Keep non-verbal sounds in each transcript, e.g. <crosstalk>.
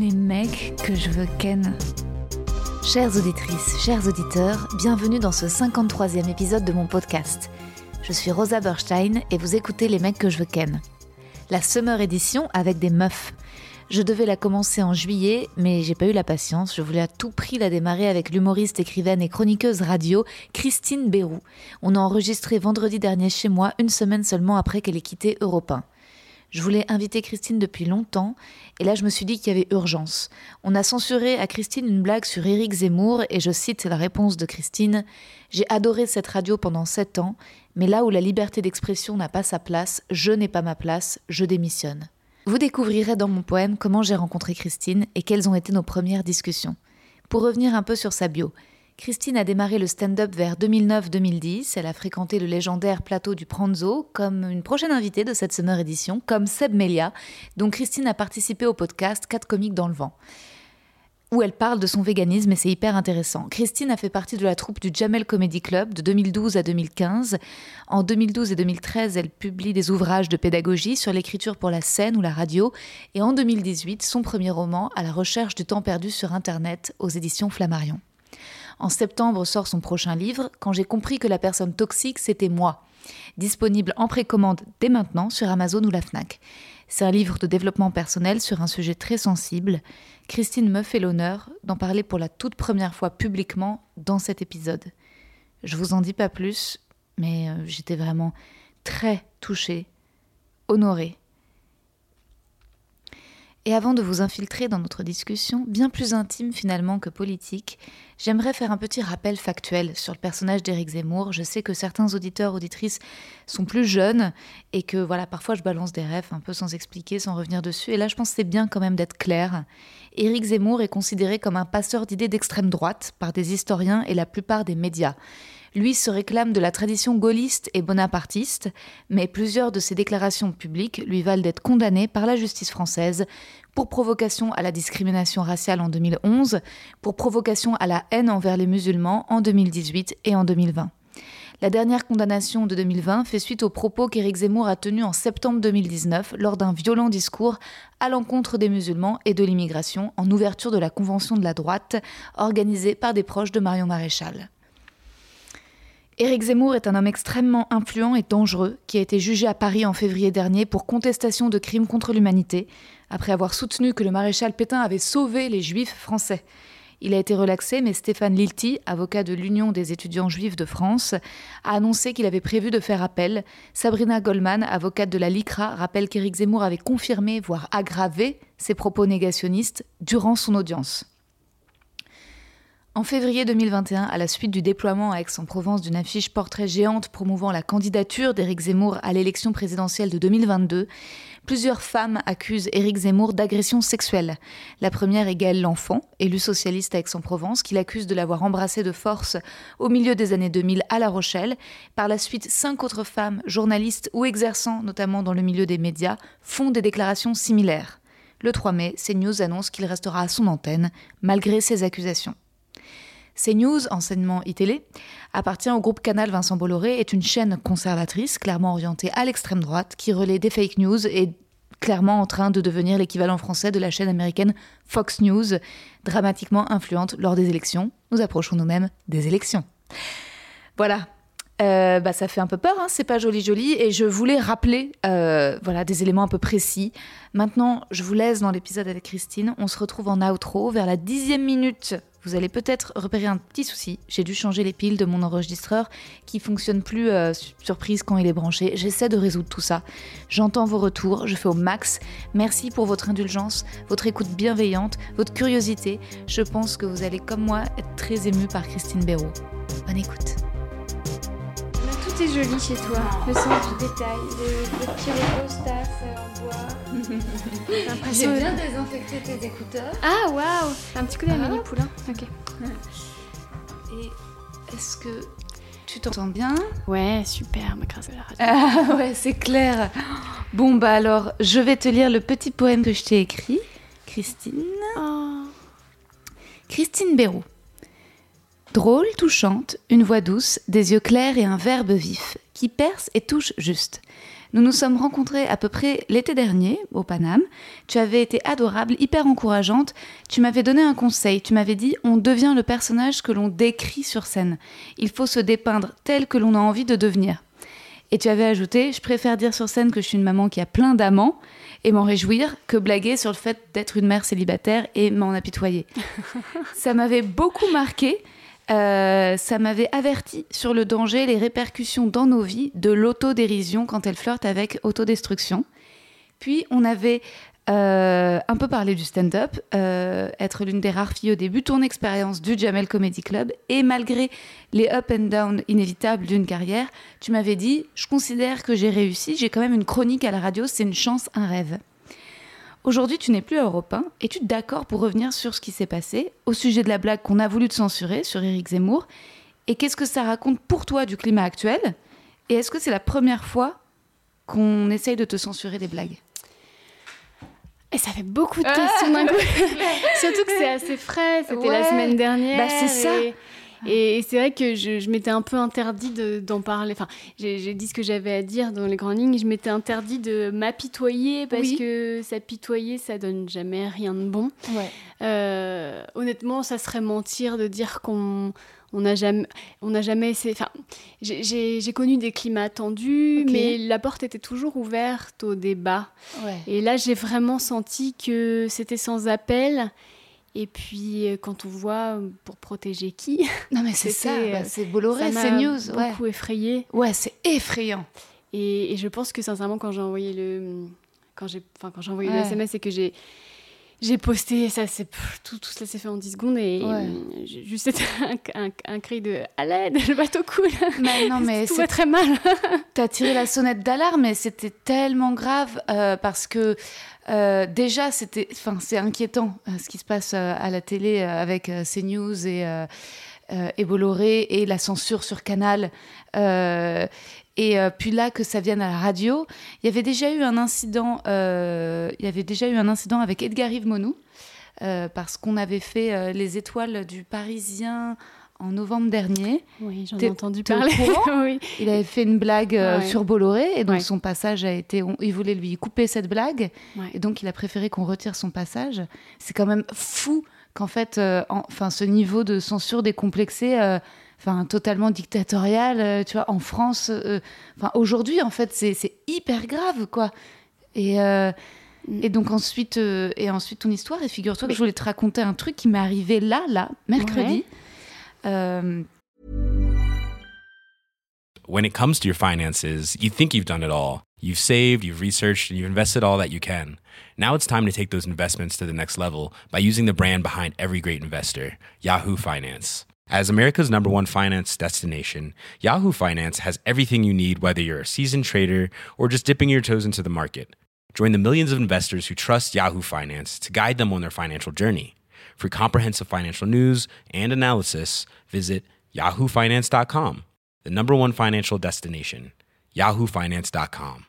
les mecs que je veux ken. Chères auditrices, chers auditeurs, bienvenue dans ce 53e épisode de mon podcast. Je suis Rosa Berstein et vous écoutez Les mecs que je veux ken. La Summer Edition avec des meufs. Je devais la commencer en juillet, mais j'ai pas eu la patience. Je voulais à tout prix la démarrer avec l'humoriste, écrivaine et chroniqueuse radio Christine Bérou. On a enregistré vendredi dernier chez moi, une semaine seulement après qu'elle ait quitté Europe 1. Je voulais inviter Christine depuis longtemps, et là je me suis dit qu'il y avait urgence. On a censuré à Christine une blague sur Éric Zemmour, et je cite la réponse de Christine J'ai adoré cette radio pendant sept ans, mais là où la liberté d'expression n'a pas sa place, je n'ai pas ma place, je démissionne. Vous découvrirez dans mon poème comment j'ai rencontré Christine et quelles ont été nos premières discussions. Pour revenir un peu sur sa bio, Christine a démarré le stand-up vers 2009-2010. Elle a fréquenté le légendaire plateau du Pranzo comme une prochaine invitée de cette Summer Edition, comme Seb Melia, dont Christine a participé au podcast 4 comiques dans le vent où elle parle de son véganisme et c'est hyper intéressant. Christine a fait partie de la troupe du Jamel Comedy Club de 2012 à 2015. En 2012 et 2013, elle publie des ouvrages de pédagogie sur l'écriture pour la scène ou la radio et en 2018, son premier roman À la recherche du temps perdu sur Internet aux éditions Flammarion. En septembre sort son prochain livre, Quand j'ai compris que la personne toxique, c'était moi. Disponible en précommande dès maintenant sur Amazon ou la FNAC. C'est un livre de développement personnel sur un sujet très sensible. Christine me fait l'honneur d'en parler pour la toute première fois publiquement dans cet épisode. Je vous en dis pas plus, mais euh, j'étais vraiment très touchée, honorée et avant de vous infiltrer dans notre discussion, bien plus intime finalement que politique, j'aimerais faire un petit rappel factuel sur le personnage d'Éric Zemmour. Je sais que certains auditeurs, auditrices sont plus jeunes et que voilà, parfois je balance des rêves un peu sans expliquer, sans revenir dessus. Et là, je pense c'est bien quand même d'être clair. Éric Zemmour est considéré comme un passeur d'idées d'extrême droite par des historiens et la plupart des médias. Lui se réclame de la tradition gaulliste et bonapartiste, mais plusieurs de ses déclarations publiques lui valent d'être condamné par la justice française pour provocation à la discrimination raciale en 2011, pour provocation à la haine envers les musulmans en 2018 et en 2020. La dernière condamnation de 2020 fait suite aux propos qu'Éric Zemmour a tenus en septembre 2019 lors d'un violent discours à l'encontre des musulmans et de l'immigration en ouverture de la Convention de la droite organisée par des proches de Marion Maréchal. Éric Zemmour est un homme extrêmement influent et dangereux qui a été jugé à Paris en février dernier pour contestation de crimes contre l'humanité, après avoir soutenu que le maréchal Pétain avait sauvé les juifs français. Il a été relaxé, mais Stéphane Lilti, avocat de l'Union des étudiants juifs de France, a annoncé qu'il avait prévu de faire appel. Sabrina Goldman, avocate de la LICRA, rappelle qu'Éric Zemmour avait confirmé, voire aggravé, ses propos négationnistes durant son audience. En février 2021, à la suite du déploiement à Aix-en-Provence d'une affiche portrait géante promouvant la candidature d'Éric Zemmour à l'élection présidentielle de 2022, plusieurs femmes accusent Éric Zemmour d'agression sexuelle. La première est Gaëlle L'Enfant, élue socialiste à Aix-en-Provence, qui l'accuse de l'avoir embrassée de force au milieu des années 2000 à La Rochelle. Par la suite, cinq autres femmes, journalistes ou exerçant notamment dans le milieu des médias, font des déclarations similaires. Le 3 mai, CNews annonce qu'il restera à son antenne, malgré ces accusations. CNews, enseignement e-télé, appartient au groupe Canal Vincent Bolloré, est une chaîne conservatrice clairement orientée à l'extrême droite qui relaie des fake news et clairement en train de devenir l'équivalent français de la chaîne américaine Fox News, dramatiquement influente lors des élections. Nous approchons nous-mêmes des élections. Voilà. Euh, bah, ça fait un peu peur, hein, c'est pas joli joli, et je voulais rappeler euh, voilà, des éléments un peu précis. Maintenant, je vous laisse dans l'épisode avec Christine. On se retrouve en outro vers la dixième minute vous allez peut-être repérer un petit souci. J'ai dû changer les piles de mon enregistreur qui fonctionne plus euh, surprise quand il est branché. J'essaie de résoudre tout ça. J'entends vos retours, je fais au max. Merci pour votre indulgence, votre écoute bienveillante, votre curiosité. Je pense que vous allez, comme moi, être très ému par Christine Béraud. Bonne écoute. Toutes est joli chez toi. Le sens du détail, le, petit rostas en bois. <laughs> J'ai bien désinfecté tes écouteurs. Ah waouh Un petit coup d'Amélie ah. Poulain. Ok. Et est-ce que tu t'entends bien Ouais, super, grâce à la radio. Ah <laughs> ouais, c'est clair. Bon bah alors, je vais te lire le petit poème que je t'ai écrit, Christine. Oh. Christine Béraud. Drôle, touchante, une voix douce, des yeux clairs et un verbe vif, qui perce et touche juste. Nous nous sommes rencontrés à peu près l'été dernier, au Paname. Tu avais été adorable, hyper encourageante. Tu m'avais donné un conseil. Tu m'avais dit on devient le personnage que l'on décrit sur scène. Il faut se dépeindre tel que l'on a envie de devenir. Et tu avais ajouté je préfère dire sur scène que je suis une maman qui a plein d'amants et m'en réjouir que blaguer sur le fait d'être une mère célibataire et m'en apitoyer. <laughs> Ça m'avait beaucoup marqué euh, ça m'avait averti sur le danger, les répercussions dans nos vies de l'autodérision quand elle flirte avec autodestruction. Puis on avait euh, un peu parlé du stand-up, euh, être l'une des rares filles au début, ton expérience du Jamel Comedy Club, et malgré les up and down inévitables d'une carrière, tu m'avais dit, je considère que j'ai réussi, j'ai quand même une chronique à la radio, c'est une chance, un rêve. Aujourd'hui, tu n'es plus à Europe 1. Es-tu d'accord pour revenir sur ce qui s'est passé au sujet de la blague qu'on a voulu te censurer sur Éric Zemmour Et qu'est-ce que ça raconte pour toi du climat actuel? Et est-ce que c'est la première fois qu'on essaye de te censurer des blagues? Et ça fait beaucoup de questions d'un <laughs> coup. <laughs> Surtout que c'est assez frais, c'était la semaine dernière. Bah, c'est ça. Et c'est vrai que je, m'étais un peu interdit d'en parler. Enfin, j'ai dit ce que j'avais à dire dans les grandes lignes. Je m'étais interdit de m'apitoyer parce que s'apitoyer, ça donne jamais rien de bon. Euh, honnêtement, ça serait mentir de dire qu'on on n'a jamais, on n'a jamais essayé. Enfin, j'ai connu des climats tendus, mais la porte était toujours ouverte au débat. Et là, j'ai vraiment senti que c'était sans appel et puis, euh, quand on voit euh, pour protéger qui <laughs> Non, mais c'est ça, bah, c'est Bolloré, c'est News. beaucoup effrayé. Ouais, c'est effrayant. Et, je pense que, sincèrement, quand j'ai envoyé le, quand j'ai, enfin, quand j'ai envoyé le SMS et que j'ai, j'ai posté, ça, c'est, tout, tout cela s'est fait en 10 secondes et juste <laughs> un, un, cri de à l'aide, le bateau coule. Mais non, <laughs> mais tout va très mal. <laughs> T'as tiré la sonnette d'alarme, mais c'était tellement grave euh, parce que euh, déjà, c'était, enfin, c'est inquiétant euh, ce qui se passe à la télé avec CNews et, et Bolloré et la censure sur Canal. Et puis là, que ça vienne à la radio, il y avait déjà eu un incident. il y avait déjà eu un incident avec Edgar Yves Monou. parce qu'on avait fait les étoiles du Parisien en novembre dernier. Oui, j'en ai entendu parler. <laughs> oui. Il avait fait une blague euh, sur Bolloré et donc son passage a été. il voulait lui couper cette blague et donc il a préféré qu'on retire son passage. C'est quand même fou qu'en fait, euh, enfin, ce niveau de censure décomplexé. Euh, enfin totalement dictatorial, tu vois, en France. Enfin, aujourd'hui, en fait, c'est hyper grave, quoi. Et, mm. et donc ensuite, et ensuite ton histoire. Et figure-toi que je voulais te raconter un truc qui m'est arrivé là, là, mercredi. Um, when it comes to your finances, you think you've done it all. You've saved, you've researched, and you've invested all that you can. Now it's time to take those investments to the next level by using the brand behind every great investor, Yahoo Finance. As America's number one finance destination, Yahoo Finance has everything you need, whether you're a seasoned trader or just dipping your toes into the market. Join the millions of investors who trust Yahoo Finance to guide them on their financial journey. For comprehensive financial news and analysis, visit yahoofinance.com, the number one financial destination, yahoofinance.com.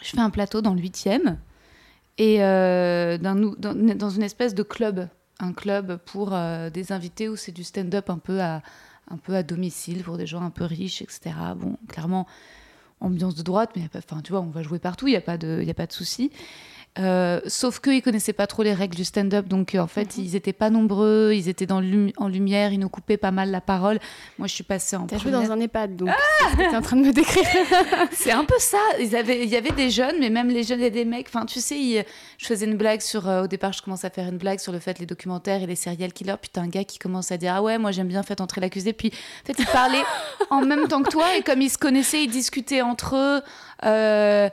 Je fais un plateau dans le 8e et euh, dans, dans, dans, une espèce de club, un club pour euh, des invités où c'est du stand-up un peu à un peu à domicile pour des gens un peu riches, etc. Bon, clairement ambiance de droite, mais enfin, tu vois, on va jouer partout, il n'y a pas de, il a pas de souci. Euh, sauf qu'ils ne connaissaient pas trop les règles du stand-up, donc euh, en fait, mhm. ils n'étaient pas nombreux, ils étaient dans en lumière, ils nous coupaient pas mal la parole. Moi, je suis passée en T'as joué dans un EHPAD, donc ah es en train de me décrire. <laughs> c'est un peu ça. Ils avaient, il y avait des jeunes, mais même les jeunes et des mecs. Enfin, tu sais, je faisais une blague sur. Euh, au départ, je commence à faire une blague sur le fait les documentaires et les serial killers. Puis t'as un gars qui commence à dire ah ouais, moi j'aime bien faire entrer l'accusé. Puis en fait, ils parlaient en même temps que toi et comme ils se connaissaient, ils discutaient entre eux.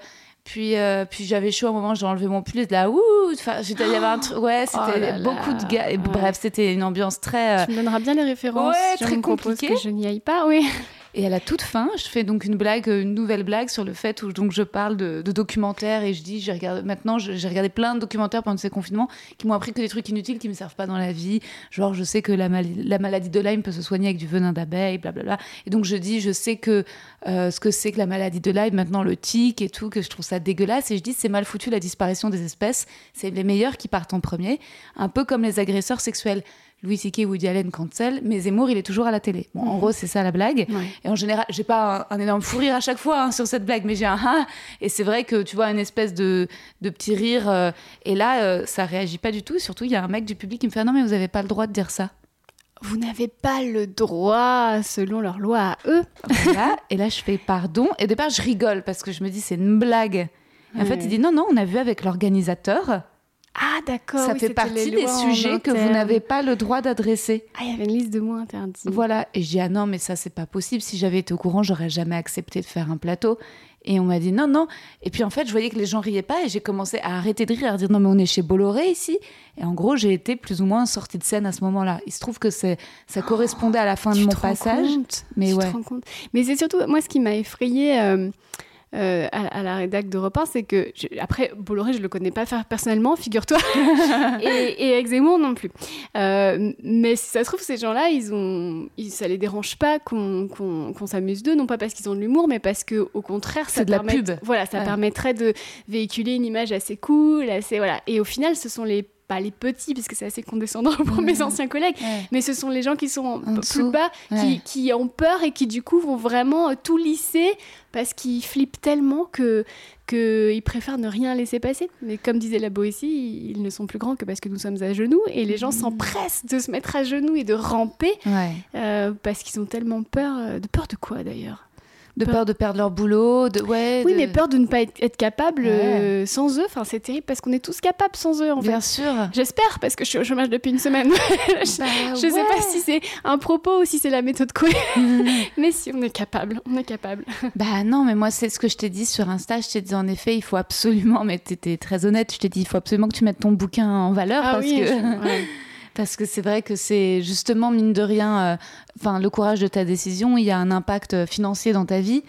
Puis, euh, puis j'avais chaud à un moment, j'ai enlevé mon pull, là, ouh, enfin, il y avait un truc, ouais, Oh c'était là beaucoup là, de gars. et ouais. Bref, c'était une ambiance très. euh, Tu me donneras bien les références. Ouais, si très compliqué. que je n'y aille pas, oui. Et à la toute fin, je fais donc une blague, une nouvelle blague sur le fait où donc je parle de, documentaires et je dis, j'ai regardé, maintenant j'ai regardé plein de documentaires pendant ces confinements qui m'ont appris que des trucs inutiles qui me servent pas dans la vie. Genre, je sais que la, mal- la maladie de Lyme peut se soigner avec du venin d'abeille, blablabla. Et donc je dis, je sais que euh, ce que c'est que la maladie de Lyme, maintenant le tic et tout, que je trouve ça dégueulasse. Et je dis, c'est mal foutu la disparition des espèces. C'est les meilleurs qui partent en premier, un peu comme les agresseurs sexuels. Louis C.K. Woody Allen cancel, mais Zemmour, il est toujours à la télé. Bon, en gros, c'est ça la blague. Ouais. Et en général, j'ai pas un, un énorme fou rire à chaque fois hein, sur cette blague, mais j'ai un ah. Et c'est vrai que tu vois une espèce de, de petit rire. euh, et là, euh, ça réagit pas du tout. Surtout, il y a un mec du public qui me fait ah non, mais vous avez pas le droit de dire ça. Vous n'avez pas le droit, selon leurs lois à eux. Voilà. et là, je fais pardon. Et au départ, je rigole parce que je me dis c'est une blague. Et en fait, il dit non, non, on a vu avec l'organisateur. Ah, d'accord. ça oui, fait partie des sujets que vous n'avez pas le droit d'adresser. Ah, il y avait une liste de mots interdits. Voilà. Et je dis, ah non, mais ça, c'est pas possible. Si j'avais été au courant, j'aurais jamais accepté de faire un plateau. Et on m'a dit, non, non. Et puis, en fait, je voyais que les gens riaient pas et j'ai commencé à arrêter de rire, à dire, non, mais on est chez Bolloré ici. Et en gros, j'ai été plus ou moins sortie de scène à ce moment-là. Il se trouve que c'est, ça correspondait à la fin de mon passage. compte? Mais Tu te rends compte? Mais c'est surtout, moi, ce qui m'a effrayé euh, euh, à, à la rédac de Repas, c'est que, je- après, Bolloré, je le connais pas faire personnellement, <laughs> figure-toi, <laughs> et, et avec Zemmour non plus. Euh, mais si ça se trouve, ces gens-là, ils ont, ils, ça les dérange pas qu'on qu'on- qu'on s'amuse d'eux, non pas parce qu'ils ont de l'humour, mais parce que, au contraire, ça C'est de la pub. Voilà, ça Ouais. permettrait de véhiculer une image assez cool, assez voilà. Et au final, ce sont les pas les petits, parce que c'est assez condescendant <laughs> pour mes anciens collègues, Ouais. mais ce sont les gens qui sont En dessous. plus bas, Ouais. qui, qui ont peur et qui du coup vont vraiment euh, tout lisser parce qu'ils flippent tellement que qu'ils préfèrent ne rien laisser passer. Mais comme disait la Boétie, ils ne sont plus grands que parce que nous sommes à genoux et les gens s'empressent de se mettre à genoux et de ramper Ouais. euh, parce qu'ils ont tellement peur. euh, De peur de quoi d'ailleurs? De peur de perdre leur boulot. De... Ouais, Oui, de- mais peur de ne pas être, être capable Ouais. euh, sans eux. Enfin, c'est terrible parce qu'on est tous capables sans eux en fait. Bien sûr. J'espère parce que je suis au chômage depuis une semaine. <laughs> je Bah je sais pas ouais. si c'est un propos ou si c'est la méthode Coué. <laughs> mais si on est capable, on est capable. Bah non, mais moi, c'est ce que je t'ai dit sur Insta. Je t'ai dit, en effet, il faut absolument, mais t'étais très honnête, je t'ai dit, il faut absolument que tu mettes ton bouquin en valeur parce que... Ah je- ouais. <laughs> Parce que c'est vrai que c'est justement, mine de rien, euh, le courage de ta décision, il y a un impact euh, financier dans ta vie.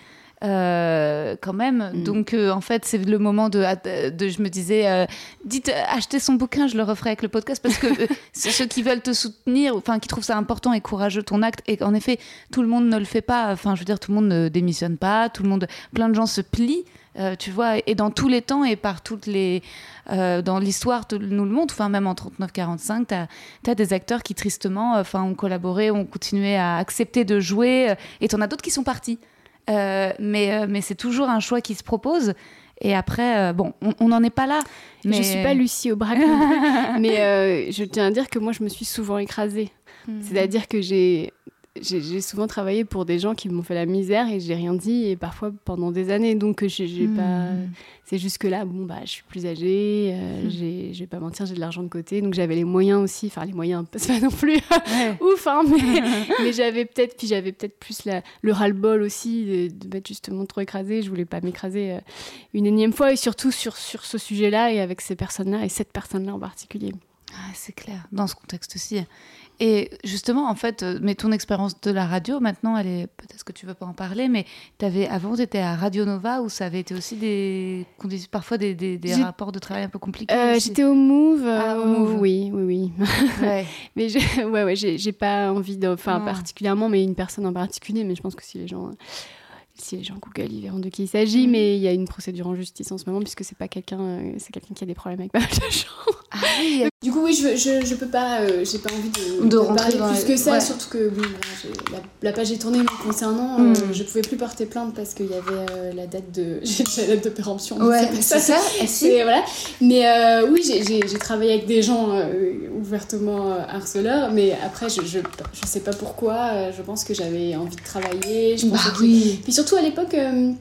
euh, quand même. Mm. Donc, euh, en fait, c'est le moment de, de je me disais, euh, dites, achetez son bouquin, je le referai avec le podcast, parce que <laughs> ceux qui veulent te soutenir, enfin, qui trouvent ça important et courageux ton acte, et en effet, tout le monde ne le fait pas. Enfin, je veux dire, tout le monde ne démissionne pas, tout le monde, plein de gens se plient. Euh, tu vois, et dans tous les temps et par toutes les. euh, dans l'histoire nous le montre, enfin, même en 39-45, tu as, des acteurs qui, tristement, euh, enfin, ont collaboré, ont continué à accepter de jouer, et t'en as d'autres qui sont partis. Euh, mais mais c'est toujours un choix qui se propose. Et après, euh, bon, on n'en est pas là. Mais... Je suis pas Lucie Aubrac, <laughs> mais euh, je tiens à dire que moi, je me suis souvent écrasée. Mhm. C'est-à-dire que j'ai j'ai souvent travaillé pour des gens qui m'ont fait la misère et j'ai rien dit et parfois pendant des années. Donc j'ai j'ai pas c'est jusque là bon bah je suis plus âgée euh, Mhm. j'ai je vais pas mentir j'ai de l'argent de côté. Donc j'avais les moyens aussi. Enfin les moyens c'est <laughs> pas non plus. Ouais. <laughs> ouf hein, mais, <laughs> mais j'avais peut-être puis j'avais peut-être plus la, le ras-le-bol aussi de, de m'être justement trop écrasée. Je voulais pas m'écraser euh, une énième fois. Et surtout sur sur ce sujet-là et avec ces personnes-là et cette personne-là en particulier. Ah, c'est clair, dans ce contexte-ci. Et justement, en fait, euh, mais ton expérience de la radio, maintenant, elle est. Peut-être que tu veux pas en parler, mais avais, avant, tu étais à Radio Nova où ça avait été aussi des. parfois des, des, rapports de travail un peu compliqués. Euh, j'étais au Move, Ah, au euh, Move. oui oui oui <laughs> Ouais. Mais j'ai- ouais, ouais, j'ai pas envie de, enfin particulièrement, mais une personne en particulier. Mais je pense que si les gens, si les gens Google, ils verront de qui il s'agit. Mm. Mais il y a une procédure en justice en ce moment puisque c'est pas quelqu'un, euh, c'est quelqu'un qui a des problèmes avec pas mal de gens. Ah oui, Du coup, oui, je, je, je peux pas, euh, j'ai pas envie de, De rentrer parler dans plus que ça, ouais. surtout que la, la page est tournée me concernant. Mm. euh, je pouvais plus porter plainte parce qu'il y avait euh, la date de, <laughs> j'ai déjà la date de péremption. ouais, c'est ça. Et si c'est- voilà. Mais euh, oui, j'ai- travaillé avec des gens ouvertement harceleurs, mais après, je, je, je sais pas pourquoi. je pense que j'avais envie de travailler. Je Bah que- oui. Puis surtout à l'époque, euh,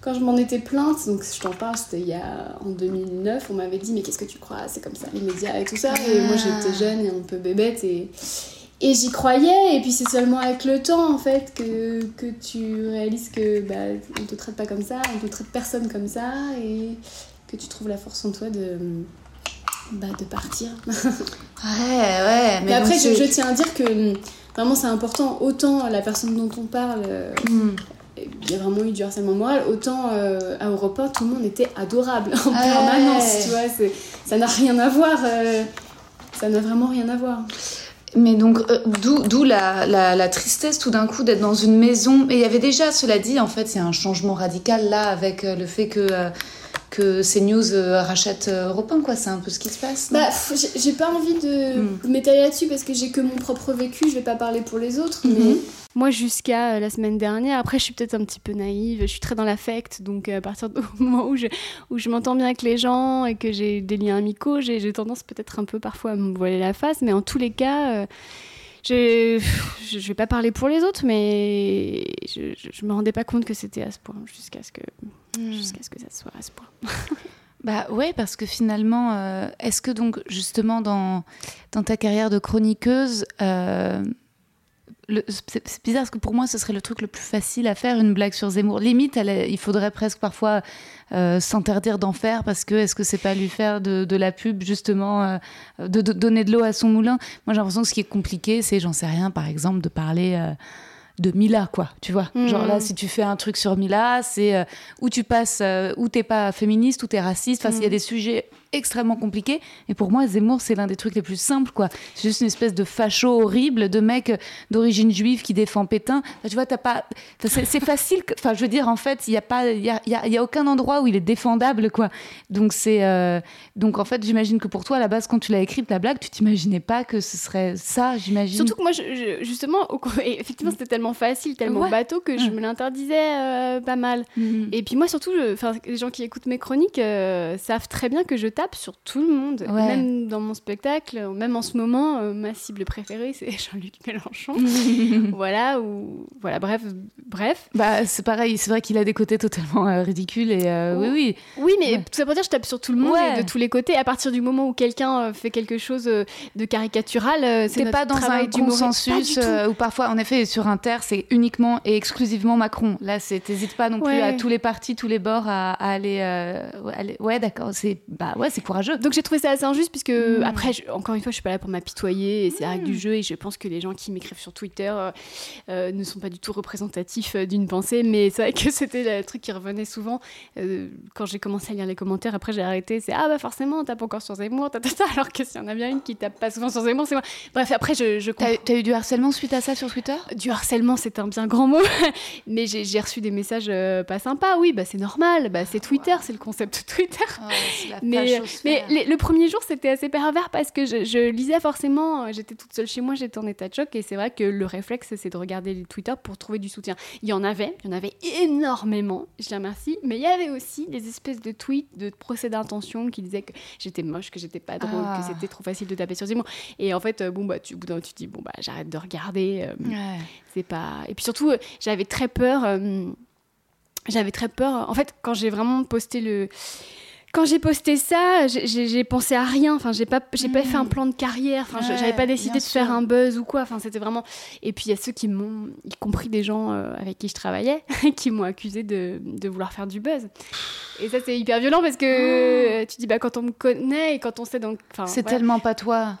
quand je m'en étais plainte, donc je t'en parle, c'était il y a en 2009, on m'avait dit mais qu'est-ce que tu crois? C'est comme ça, les médias et tout ça. Et Ah. moi j'étais jeune et un peu bébête et et j'y croyais, et puis c'est seulement avec le temps en fait que, que tu réalises que bah, on te traite pas comme ça, on te traite personne comme ça, et que tu trouves la force en toi de, bah, de partir. <laughs> ouais, ouais. Mais, après, je, je, tiens à dire que vraiment c'est important, autant la personne dont on parle. Hmm. Il y a vraiment eu du harcèlement moral, autant euh, à Europa, tout le monde était adorable en permanence, tu vois, ça n'a rien à voir, euh, ça n'a vraiment rien à voir. Mais donc, euh, d'où la, la, la, tristesse tout d'un coup d'être dans une maison. Et il y avait déjà, cela dit, en fait, il y a un changement radical là avec le fait que, que CNews rachète Europe 1, quoi. C'est un peu ce qui se passe. Bah, j'ai pas envie de hmm. m'étaler là-dessus parce que j'ai que mon propre vécu, je vais pas parler pour les autres, mais mhm. Moi, jusqu'à euh, la semaine dernière, après, je suis peut-être un petit peu naïve, je suis très dans l'affect, donc euh, à partir du <laughs> moment où je, où je m'entends bien avec les gens et que j'ai des liens amicaux, j'ai tendance peut-être un peu parfois à me voiler la face, mais en tous les cas, euh, je ne vais pas parler pour les autres, mais je ne me rendais pas compte que c'était à ce point, jusqu'à ce, que, jusqu'à ce que ça soit à ce point. <laughs> Bah ouais, parce que finalement, est-ce que donc justement dans, dans ta carrière de chroniqueuse, c'est bizarre parce que pour moi, ce serait le truc le plus facile à faire, une blague sur Zemmour. Limite, il faudrait presque parfois euh, s'interdire d'en faire parce que est-ce que c'est pas lui faire de, la pub, justement, euh, de, donner de l'eau à son moulin? Moi, j'ai l'impression que ce qui est compliqué, c'est, j'en sais rien, par exemple, de parler. Euh, de Mila, quoi, tu vois. Genre là, si tu fais un truc sur Mila, c'est où tu passes, où t'es pas féministe, où t'es raciste. Enfin, il y a mmh. des sujets extrêmement compliqué. Et pour moi, Zemmour, c'est l'un des trucs les plus simples, quoi. C'est juste une espèce de facho horrible, de mec d'origine juive qui défend Pétain. tu vois, t'as pas. c'est facile. Enfin, je veux dire, en fait, il n'y a pas, il y a, y a, aucun endroit où il est défendable, quoi. Donc c'est, euh, donc en fait, j'imagine que pour toi, à la base, quand tu l'as écrite la blague, tu t'imaginais pas que ce serait ça, j'imagine. Surtout que moi, je, justement, effectivement, c'était tellement facile, tellement bateau que je me l'interdisais euh, pas mal. Mm. Et puis moi, surtout, enfin, les gens qui écoutent mes chroniques euh, savent très bien que je tape sur tout le monde. Même dans mon spectacle, même en ce moment, euh, ma cible préférée, c'est <laughs> Jean-Luc Mélenchon. <laughs> voilà, ou voilà, bref, bref. Bah, c'est pareil, c'est vrai qu'il a des côtés totalement ridicules et oui, oui. Oui, mais tout ça pour dire, je tape sur tout le monde et de tous les côtés. À partir du moment où quelqu'un fait quelque chose de caricatural, c'est pas dans un consensus ou parfois, en effet, sur C'est uniquement et exclusivement Macron. Là, t'hésites pas non plus à tous les partis, tous les bords à, aller, aller, Ouais, d'accord, c'est bah ouais c'est courageux. Donc j'ai trouvé ça assez injuste, puisque hmm. après, encore une fois, je suis pas là pour m'apitoyer, et c'est la règle du hmm. jeu, et je pense que les gens qui m'écrivent sur Twitter euh, euh, ne sont pas du tout représentatifs euh, d'une pensée, mais c'est vrai que <laughs> c'était le truc qui revenait souvent quand j'ai commencé à lire les commentaires. Après, j'ai arrêté, c'est ah bah forcément, on tape encore sur Zemmour, alors que s'il y en a bien une qui tape pas souvent sur Zemmour, c'est moi. Bref, après, je, je comprends. T'as eu du harcèlement suite à ça sur Twitter? Du harcèlement, c'est un bien grand mot, <laughs> mais j'ai reçu des messages pas sympas. Oui, bah c'est normal, bah c'est Twitter, c'est le concept de <laughs> Twitter. Oh, mais mais le premier jour, c'était assez pervers parce que je, lisais forcément, euh, j'étais toute seule chez moi, j'étais en état de choc et c'est vrai que le réflexe, c'est de regarder les Twitter pour trouver du soutien. Il y en avait, il y en avait énormément, je les remercie, mais il y avait aussi des espèces de tweets de procès d'intention qui disaient que j'étais moche, que j'étais pas drôle, que ah. c'était trop facile de taper sur Zemmour. Et en fait, euh, bon, bah, tu, bout tu dis, bon, bah, j'arrête de regarder. Euh, c'est pas. Et puis surtout, j'avais très peur. j'avais très peur. En fait, quand j'ai vraiment posté le quand j'ai posté ça, j'ai pensé à rien. Enfin, j'ai pas, j'ai pas fait un hmm. plan de carrière. Enfin, j'avais pas décidé de faire un buzz ou quoi. Enfin, c'était vraiment. Et puis il y a ceux qui m'ont, y compris des gens euh, avec qui je travaillais, <laughs> qui m'ont accusé de, de, vouloir faire du buzz. Et ça, c'est hyper violent parce que oh. tu dis bah quand on me connaît et quand on sait donc. C'est tellement pas toi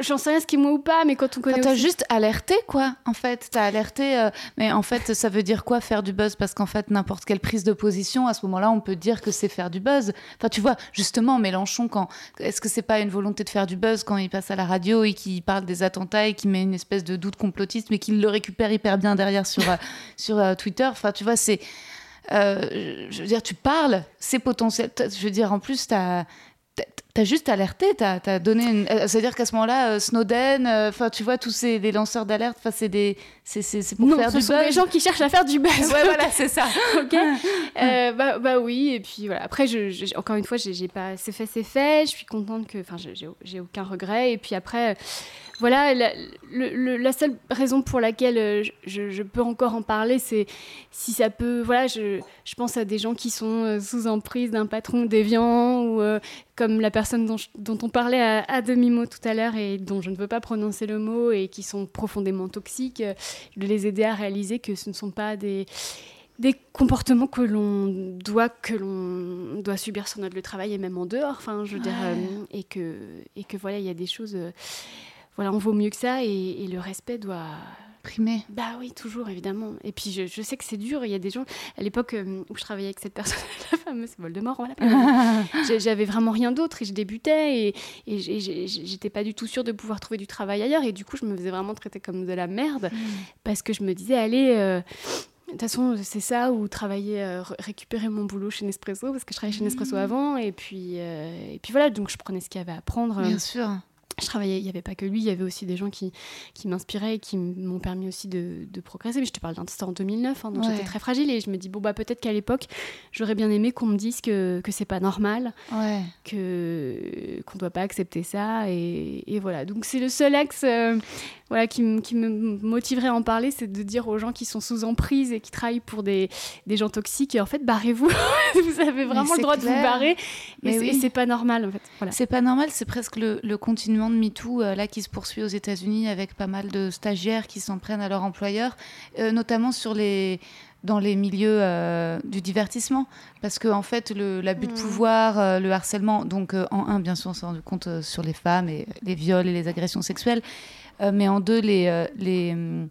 j'en sais rien ce qui moi ou pas, mais quand on connaît. T'as juste alerté, quoi, en fait. T'as alerté, euh, mais en fait, ça veut dire quoi faire du buzz? Parce qu'en fait, n'importe quelle prise de position, à ce moment-là, on peut dire que c'est faire du buzz. Enfin, tu vois, justement, Mélenchon, quand est-ce que c'est pas une volonté de faire du buzz quand il passe à la radio et qu'il parle des attentats et qu'il met une espèce de doute complotiste, mais qu'il le récupère hyper bien derrière sur, euh, <laughs> sur euh, Twitter? Enfin, tu vois, c'est. je veux dire, tu parles, c'est potentiel. Je veux dire, en plus, t'as T'as juste alerté, t'as as donné. Une... Euh, c'est-à-dire qu'à ce moment-là, euh, Snowden, euh, enfin, tu vois, tous ces les lanceurs d'alerte, enfin, c'est des, c'est pour non, faire ce du sont des gens qui cherchent à faire du buzz. ouais, voilà, <laughs> c'est ça. ok. bah, bah, oui, et puis voilà. Après, je, encore une fois, j'ai pas, c'est fait, c'est fait. Je suis contente que, enfin, j'ai aucun regret. Et puis après, voilà, la, la, seule raison pour laquelle je, je peux encore en parler, c'est si ça peut, voilà, je, je, pense à des gens qui sont sous emprise d'un patron déviant ou comme la personne dont, on parlait à, demi-mot tout à l'heure et dont je ne veux pas prononcer le mot et qui sont profondément toxiques, de les aider à réaliser que ce ne sont pas des des comportements que l'on doit que l'on doit subir sur notre lieu de travail et même en dehors enfin je veux dire et que et que voilà il y a des choses voilà on vaut mieux que ça et le respect doit bah oui, toujours, évidemment. Et puis, je, je sais que c'est dur. Il y a des gens, à l'époque euh, où je travaillais avec cette personne, <laughs> la fameuse Voldemort, voilà. <laughs> J'avais vraiment rien d'autre et je débutais et, et j'étais pas du tout sûre de pouvoir trouver du travail ailleurs. Et du coup, je me faisais vraiment traiter comme de la merde mm. parce que je me disais, allez. Euh, de toute façon, c'est ça, ou travailler, euh, récupérer mon boulot chez Nespresso, parce que je travaillais chez Nespresso mm. avant, et puis, et puis voilà, donc je prenais ce qu'il y avait à apprendre. Bien sûr je travaillais, il n'y avait pas que lui, il y avait aussi des gens qui, qui m'inspiraient et qui m'ont permis aussi de, de, progresser. Mais je te parle d'un en 2009, hein, donc j'étais très fragile et je me dis, bon, bah peut-être qu'à l'époque, j'aurais bien aimé qu'on me dise que, que c'est pas normal, ouais. que qu'on ne doit pas accepter ça. Et, et voilà, donc c'est le seul axe euh, voilà, qui, qui, me motiverait à en parler, c'est de dire aux gens qui sont sous emprise et qui travaillent pour des, des gens toxiques, et en fait, barrez-vous, <laughs> vous avez vraiment le droit de vous barrer, mais et c'est pas normal en fait. Voilà. C'est pas normal, c'est presque le, le continuum de MeToo euh, là qui se poursuit aux États-Unis avec pas mal de stagiaires qui s'en prennent à leur employeur, euh, notamment sur les dans les milieux euh, du divertissement. Parce que, en fait, l'abus de mmh. pouvoir, le harcèlement, donc en un, bien sûr, on s'est rendu compte sur les femmes et les viols et les agressions sexuelles, mais en deux, les, les, hum,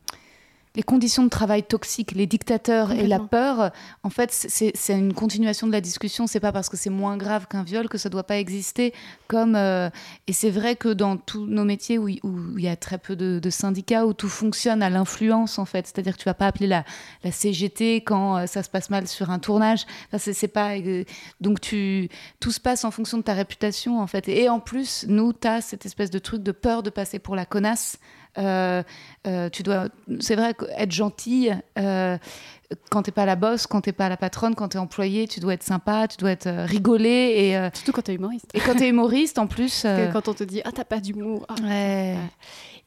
les conditions de travail toxiques, les dictateurs et la peur, en fait, c'est une continuation de la discussion. C'est pas parce que c'est moins grave qu'un viol que ça doit pas exister. Comme euh, et c'est vrai que dans tous nos métiers où il y a très peu de, syndicats où tout fonctionne à l'influence en fait, c'est-à-dire que tu vas pas appeler la, la CGT quand euh, ça se passe mal sur un tournage. Enfin, c'est pas euh, donc tu tout se passe en fonction de ta réputation en fait. Et en plus, nous, tu as cette espèce de truc de peur de passer pour la connasse tu dois, c'est vrai, être gentil. Euh, quand t'es pas la bosse, quand t'es pas la patronne, quand t'es employé, tu dois être sympa, tu dois être rigolé et surtout quand t'es humoriste. Et quand t'es humoriste, en plus. quand on te dit ah t'as pas d'humour. Ah, ouais.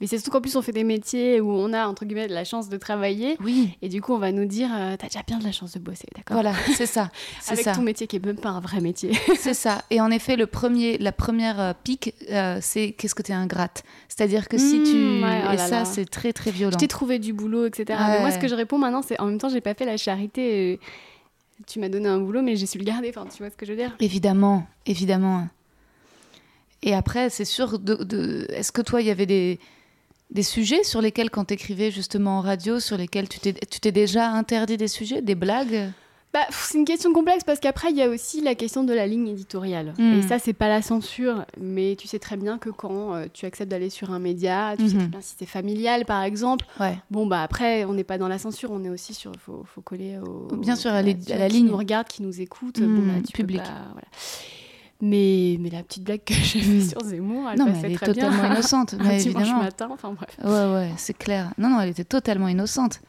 Mais c'est surtout qu'en plus, on fait des métiers où on a, entre guillemets, de la chance de travailler. Oui. Et du coup, on va nous dire, euh, t'as déjà bien de la chance de bosser, d'accord? Voilà, c'est ça. <laughs> Avec ton métier qui est même pas un vrai métier. <laughs> c'est ça. Et en effet, le premier, la première euh, pique, euh, c'est qu'est-ce que t'es ingrate? C'est-à-dire que si tu. Mmh, oh et ça, c'est très, très violent. Je t'ai trouvé du boulot, etc. Mais moi, ce que je réponds maintenant, c'est en même temps, j'ai pas fait la charité. Tu m'as donné un boulot, mais j'ai su le garder. Enfin, tu vois ce que je veux dire? Évidemment, évidemment. Et après, c'est sûr, de, de... est-ce que toi, il y avait des, des sujets sur lesquels, quand tu écrivais justement en radio, sur lesquels tu t'es déjà interdit des sujets, des blagues? Bah, c'est une question complexe parce qu'après, il y a aussi la question de la ligne éditoriale. Hmm. Et ça, c'est pas la censure, mais tu sais très bien que quand euh, tu acceptes d'aller sur un média, tu sais hmm. très bien si c'est familial, par exemple. Ouais. Bon, bah après, on n'est pas dans la censure, on est aussi sur. Il faut, faut, coller au. Bien sûr, à, la, ligne. Qui nous regarde, qui nous écoute. bon, bah, tu public. voilà. Mais, mais la petite blague que <laughs> j'ai faite sur Zemmour, elle non, passait elle est très totalement bien. <laughs> innocente. mais évidemment. matin, enfin bref. Ouais, ouais, c'est clair. Non, non, elle était totalement innocente.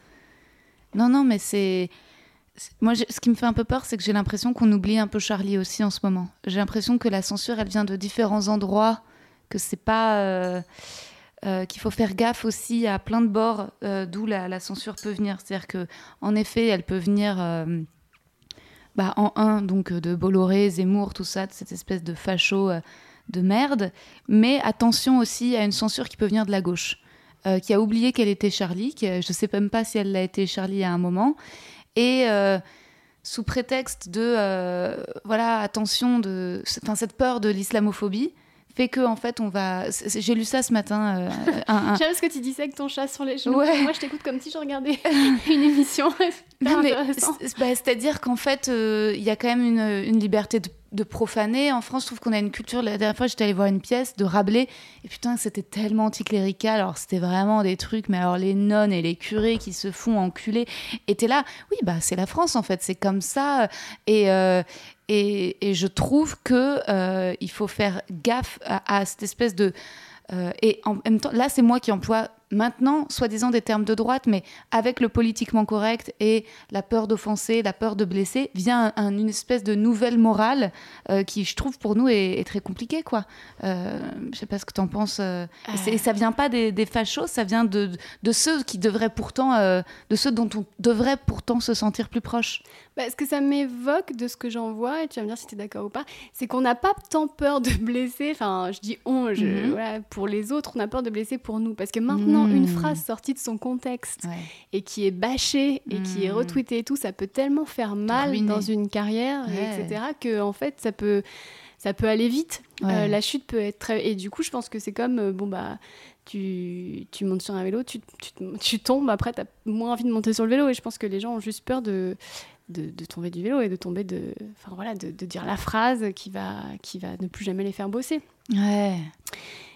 Non, non, mais c'est. Moi, ce qui me fait un peu peur, c'est que j'ai l'impression qu'on oublie un peu Charlie aussi en ce moment. J'ai l'impression que la censure, elle vient de différents endroits, que c'est pas. Euh, euh, qu'il faut faire gaffe aussi à plein de bords euh, d'où la, la, censure peut venir. C'est-à-dire que, en effet, elle peut venir bah, en un, donc euh, de Bolloré, Zemmour, tout ça, de cette espèce de facho euh, de merde. Mais attention aussi à une censure qui peut venir de la gauche, euh, qui a oublié qu'elle était Charlie, qui, je ne sais même pas si elle l'a été Charlie à un moment. Et sous prétexte de, voilà, attention, de, cette peur de l'islamophobie, fait que en fait on va j'ai lu ça ce matin euh, j'aime ce que tu disais avec ton chat sur les genoux moi je t'écoute comme si je regardais <laughs> une émission bah, c'est-à-dire qu'en fait euh, il y a quand même une, une liberté de de profaner. En France, je trouve qu'on a une culture. La dernière fois, j'étais allée voir une pièce de Rabelais, et putain, c'était tellement anticlérical. Alors, c'était vraiment des trucs, mais alors les nonnes et les curés qui se font enculer étaient là. Oui, bah, c'est la France, en fait, c'est comme ça. Et, euh, et, je trouve que euh, il faut faire gaffe à, cette espèce de. Euh, et en même temps, là, c'est moi qui emploie maintenant, soi-disant des termes de droite, mais avec le politiquement correct et la peur d'offenser, la peur de blesser, vient une espèce de nouvelle morale euh, qui, je trouve, pour nous est, très compliquée. Quoi. Euh, je sais pas ce que tu en penses. Euh, et, ça vient pas des, fachos, ça vient de, ceux qui devraient pourtant, de ceux dont on devrait pourtant se sentir plus proche. Bah, ce que ça m'évoque de ce que j'en vois, et tu vas me dire si tu es d'accord ou pas, c'est qu'on n'a pas tant peur de blesser, enfin, je dis on, je, mhm. pour les autres, on a peur de blesser pour nous. Parce que maintenant, une hmm. phrase sortie de son contexte et qui est bâchée et qui est hmm. retweetée et tout, ça peut tellement faire mal dans une carrière, etc., que en fait, ça peut, ça peut aller vite. Euh, la chute peut être très. Et du coup, je pense que c'est comme, euh, bon, bah, tu, tu, montes sur un vélo, tu, tu, tu tombes, après, tu as moins envie de monter sur le vélo. Et je pense que les gens ont juste peur de. De, de, tomber du vélo et de tomber de enfin voilà de, de, dire la phrase qui va qui va ne plus jamais les faire bosser ouais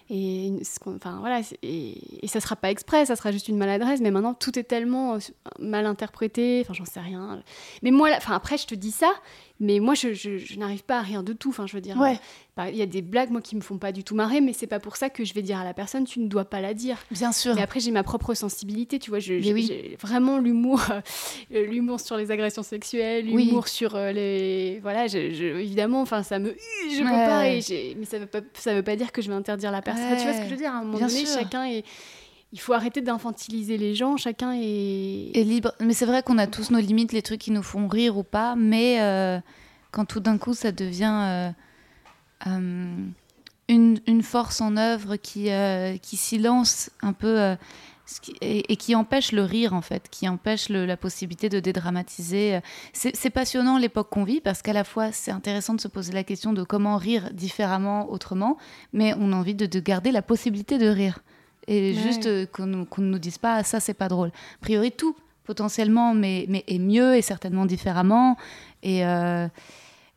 et, enfin, voilà, et, et, ça sera pas exprès, ça sera juste une maladresse, mais maintenant tout est tellement euh, mal interprété, enfin j'en sais rien. Mais moi, enfin après je te dis ça, mais moi, je, je, n'arrive pas à rien de tout. Enfin, je veux dire, ouais. Euh, il y a des blagues, moi, qui me font pas du tout marrer, mais c'est pas pour ça que je vais dire à la personne, tu ne dois pas la dire. Bien sûr. Mais après, j'ai ma propre sensibilité, tu vois. J'ai vraiment l'humour, <laughs> euh, l'humour sur les agressions sexuelles, l'humour sur euh, les, voilà. évidemment, enfin, ça me, je peux pas. Et mais ça veut pas, ça veut pas dire que je vais interdire la personne. Tu vois ce que je veux dire À un moment donné, chacun est il faut arrêter d'infantiliser les gens, chacun est... libre. Mais c'est vrai qu'on a tous nos limites, les trucs qui nous font rire ou pas, mais euh, quand tout d'un coup ça devient euh, euh, une, une, force en œuvre qui, qui silence un peu et, qui empêche le rire en fait, qui empêche la possibilité de dédramatiser. C'est passionnant l'époque qu'on vit parce qu'à la fois c'est intéressant de se poser la question de comment rire différemment, autrement, mais on a envie de garder la possibilité de rire. Et juste euh, qu'on ne nous dise pas, ça, c'est pas drôle. A priori, tout, potentiellement, mais, mais est mieux et certainement différemment. Et, euh,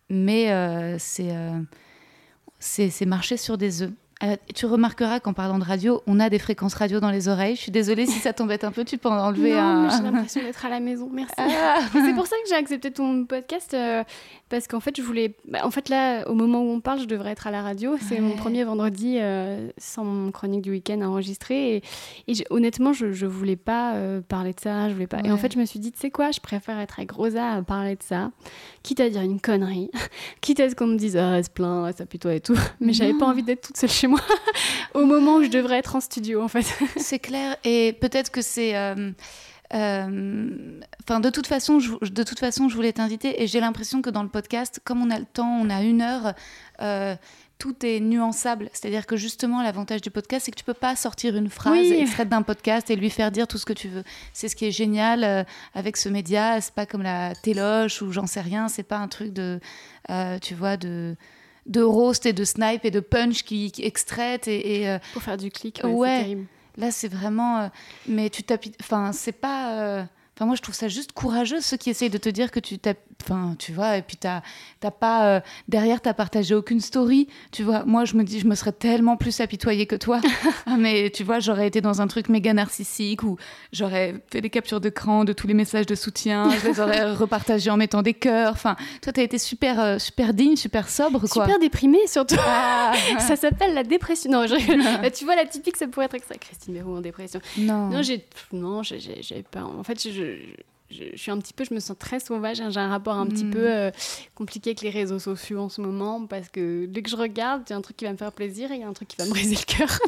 mais euh, c'est c'est marcher sur des œufs. Euh, tu remarqueras qu'en parlant de radio, on a des fréquences radio dans les oreilles. Je suis désolée si ça t'embête un peu, tu peux en enlever non, J'ai l'impression d'être à la maison, merci. Ah. <laughs> c'est pour ça que j'ai accepté ton podcast, euh, parce qu'en fait, je voulais. Bah, en fait, là, au moment où on parle, je devrais être à la radio. C'est mon premier vendredi euh, sans mon chronique du week-end enregistré. Et, et honnêtement, je, je voulais pas parler de ça. Je voulais pas. Et en fait, je me suis dit, tu sais quoi, je préfère être avec Rosa à parler de ça, quitte à dire une connerie, <laughs> quitte à ce qu'on me dise, ah, se plaint, ça toi et tout. Mais j'avais pas envie d'être toute seule chez moi <laughs> au moment où je devrais être en studio, en fait. c'est clair. Et peut-être que c'est. Euh, euh, enfin, de toute façon, je, de toute façon, je voulais t'inviter et j'ai l'impression que dans le podcast, comme on a le temps, on a une heure, euh, tout est nuançable. C'est-à-dire que justement, l'avantage du podcast, c'est que tu peux pas sortir une phrase extraite d'un podcast et lui faire dire tout ce que tu veux. C'est ce qui est génial avec ce média. C'est pas comme la téloche ou j'en sais rien. C'est pas un truc de, tu vois, de de roast et de snipe et de punch qui, qui extraitent et, euh, pour faire du clic ouais, là c'est vraiment euh, mais tu tapis enfin c'est pas euh, Enfin, moi, je trouve ça juste courageux, ceux qui essayent de te dire que tu t'as. Enfin, tu vois, et puis t'as pas. Euh, derrière, t'as partagé aucune story. Tu vois, moi, je me dis, je me serais tellement plus apitoyée que toi. <laughs> Ah, mais tu vois, j'aurais été dans un truc méga narcissique où j'aurais fait des captures d'écran de tous les messages de soutien. je les aurais <laughs> repartagés en mettant des cœurs. Enfin, toi, t'as été super, euh, super digne, super sobre, quoi. Super déprimée, surtout. Ah. <laughs> ça s'appelle la dépression. Non, bah, tu vois, la typique, ça pourrait être ça. Christine Mérou en dépression? Non. Non, j'ai. Non, j'ai pas. En fait, je je, suis un petit peu, je me sens très sauvage. Hein. J'ai un rapport un petit mm. peu euh, compliqué avec les réseaux sociaux en ce moment parce que dès que je regarde, il y a un truc qui va me faire plaisir et il y a un truc qui va me briser le cœur.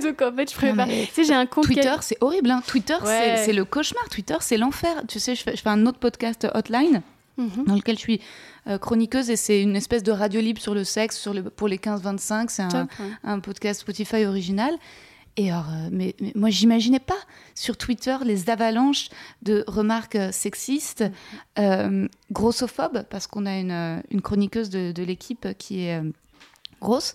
<laughs> donc, en fait, je préfère. Tu sais, j'ai un compte. Twitter, c'est horrible. Hein. Twitter, c'est le cauchemar. Twitter, c'est l'enfer. Tu sais, je fais, je fais, un autre podcast Hotline. Mhm. dans lequel je suis euh, chroniqueuse et c'est une espèce de radio libre sur le sexe sur le, pour les 15-25. C'est un, un, podcast Spotify original. Et alors, euh, mais, moi, j'imaginais pas sur Twitter les avalanches de remarques euh, sexistes, euh, grossophobes, parce qu'on a une, chroniqueuse de, l'équipe qui est grosse.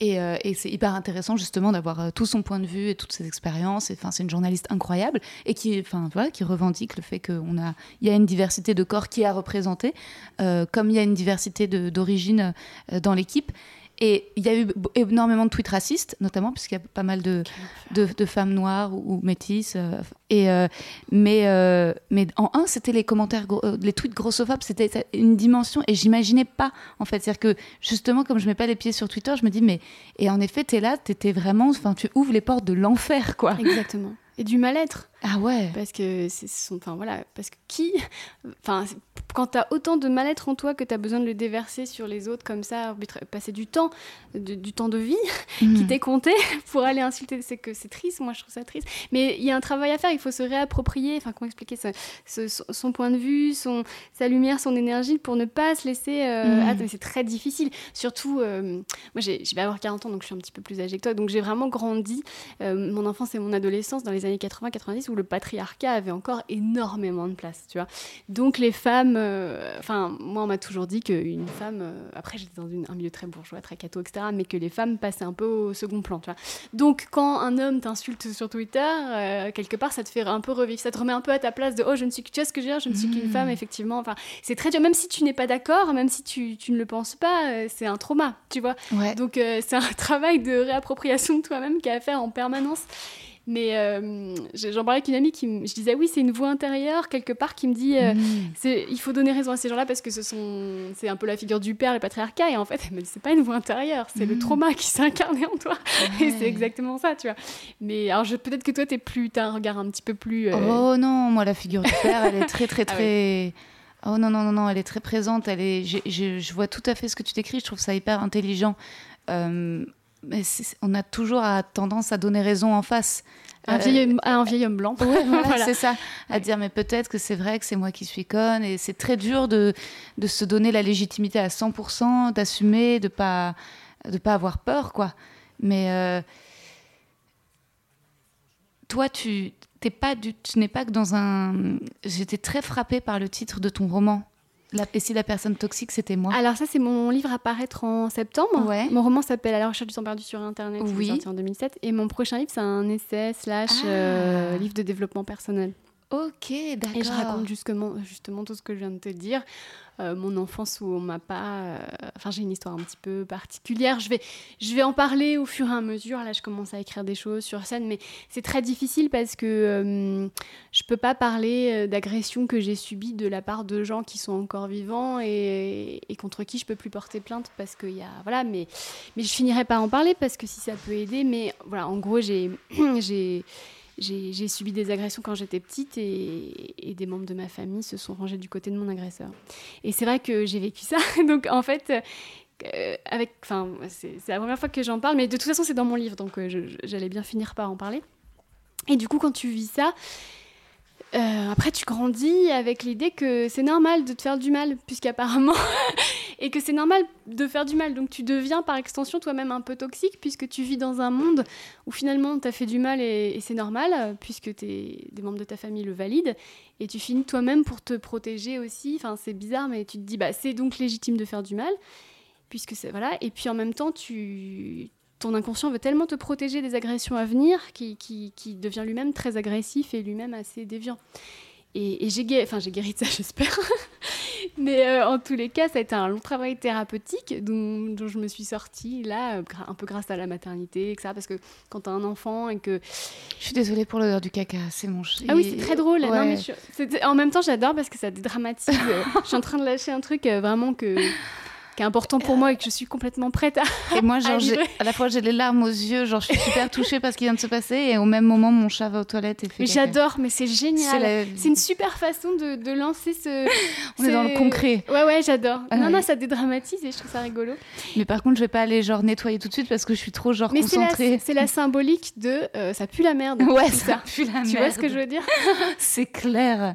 Et, c'est hyper intéressant justement d'avoir tout son point de vue et toutes ses expériences. Enfin, c'est une journaliste incroyable et qui, voilà, qui revendique le fait qu'il a, y a une diversité de corps qui est à représenter, comme il y a une diversité d'origine dans l'équipe. Et il y a eu énormément de tweets racistes, notamment puisqu'il y a pas mal de, de, femmes noires ou, métisses. Euh, et, euh, mais, euh, mais en un, c'était les commentaires, les tweets grossophobes, c'était une dimension. Et j'imaginais pas, en fait. C'est-à-dire que justement, comme je mets pas les pieds sur Twitter, je me dis, mais. Et en effet, tu es là, tu étais vraiment. Enfin, tu ouvres les portes de l'enfer, quoi. Exactement. Et du mal-être. Ah ouais. Parce que c'est son, enfin voilà, parce que qui, <laughs> enfin quand t'as autant de mal-être en toi que t'as besoin de le déverser sur les autres comme ça, passer du temps, du temps de vie <laughs> qui mhm. t'est compté <laughs> pour aller insulter, c'est que c'est triste. Moi je trouve ça triste. Mais il y a un travail à faire. Il faut se réapproprier. Enfin comment expliquer ça, son point de vue, son sa lumière, son énergie pour ne pas se laisser. Euh, mhm. c'est très difficile. Surtout, euh, moi j'ai, je vais avoir 40 ans donc je suis un petit peu plus âgée que toi. Donc j'ai vraiment grandi euh, mon enfance et mon adolescence dans les années 80-90 où le patriarcat avait encore énormément de place, tu vois. Donc les femmes, euh, enfin, moi on m'a toujours dit qu'une femme, euh, après j'étais dans un milieu très bourgeois, très catho, etc., mais que les femmes passaient un peu au second plan, tu vois. Donc quand un homme t'insulte sur Twitter, euh, quelque part ça te fait un peu revivre, ça te remet un peu à ta place de oh je ne suis que, tu vois ce que je veux dire, je ne suis qu'une mmh. femme, effectivement. Enfin, c'est très dur, même si tu n'es pas d'accord, même si tu, tu, ne le penses pas, c'est un trauma, tu vois. Donc c'est un <laughs> travail de réappropriation de toi-même qu'il y a à faire en permanence. Mais euh, j'en parlais avec une amie qui je disais oui, c'est une voix intérieure quelque part qui me dit euh, mm. il faut donner raison à ces gens-là parce que ce sont c'est un peu la figure du père, le patriarcat. Et en fait elle me dit c'est pas une voix intérieure, c'est le mm. trauma qui s'est incarné en toi. <laughs> Et c'est exactement ça, tu vois. Mais alors peut-être que toi tu plus as un regard un petit peu plus euh, Oh non, moi la figure du père, elle est très très <laughs> ah très Oh non non non non, elle est très présente, elle est je, je vois tout à fait ce que tu décris, je trouve ça hyper intelligent mais on a toujours tendance à donner raison en face. Un, vieil, un vieil homme blanc. <laughs> voilà, c'est ça. À dire, mais peut-être que c'est vrai que c'est moi qui suis conne. Et c'est très dur de, de se donner la légitimité à 100%, d'assumer, de pas, de pas avoir peur, quoi. Mais euh, toi, tu t'es pas du, tu n'es pas que dans un. J'étais très frappée par le titre de ton roman. La, et si la personne toxique, c'était moi Alors ça, c'est mon livre à paraître en septembre. Ouais. Mon roman s'appelle À la recherche du temps perdu sur Internet. Oui. sorti en 2007. Et mon prochain livre, c'est un essai slash euh, ah. livre de développement personnel. Ok, d'accord. Et je raconte justement, justement tout ce que je viens de te dire. Euh, mon enfance où on m'a pas. Euh, enfin, j'ai une histoire un petit peu particulière. Je vais, je vais en parler au fur et à mesure. Là, je commence à écrire des choses sur scène, mais c'est très difficile parce que euh, je peux pas parler d'agressions que j'ai subies de la part de gens qui sont encore vivants et, et contre qui je peux plus porter plainte parce qu'il y a. Voilà, mais, mais je finirai par en parler parce que si ça peut aider. Mais voilà, en gros, j'ai. <clears throat> j'ai j'ai subi des agressions quand j'étais petite et, des membres de ma famille se sont rangés du côté de mon agresseur. Et c'est vrai que j'ai vécu ça. <laughs> Donc en fait, euh, c'est la première fois que j'en parle, mais de toute façon c'est dans mon livre, donc euh, j'allais bien finir par en parler. Et du coup, quand tu vis ça, euh, après, tu grandis avec l'idée que c'est normal de te faire du mal, puisqu'apparemment, <laughs> et que c'est normal de faire du mal. Donc tu deviens par extension toi-même un peu toxique, puisque tu vis dans un monde où finalement tu as fait du mal et, c'est normal, puisque des membres de ta famille le valident, et tu finis toi-même pour te protéger aussi. Enfin, c'est bizarre, mais tu te dis, bah, c'est donc légitime de faire du mal, puisque c'est. Voilà. Et puis en même temps, tu ton inconscient veut tellement te protéger des agressions à venir qu'il qui, qui devient lui-même très agressif et lui-même assez déviant. Et, j'ai guéri, enfin, guéri de ça, <laughs> j'espère. Mais euh, en tous les cas, ça a été un long travail thérapeutique dont, je me suis sortie là, euh, un peu grâce à la maternité, etc. Parce que quand tu as un enfant et que. Je suis désolée pour l'odeur du caca, c'est mon chien. Ah oui, c'est très drôle. En même temps, j'adore parce que ça dédramatise. je suis en train de lâcher un truc euh, vraiment que qui est important pour moi et que je suis complètement prête à. Et moi, genre, à, la fois, j'ai les larmes aux yeux, genre, je suis super touchée par ce qui vient de se passer, et au même moment, mon chat va aux toilettes et fait. Mais j'adore, mais c'est génial. C'est une super façon de, de lancer ce. <laughs> On est dans le concret. Ouais, ouais, j'adore. non, non, ça dédramatise et je trouve ça rigolo. Mais par contre, je vais pas aller genre nettoyer tout de suite parce que je suis trop genre mais concentrée. C'est la, symbolique de euh, ça pue la merde. <laughs> Ouais, ça pue la merde. Tu vois ce que je veux dire? <laughs> C'est clair.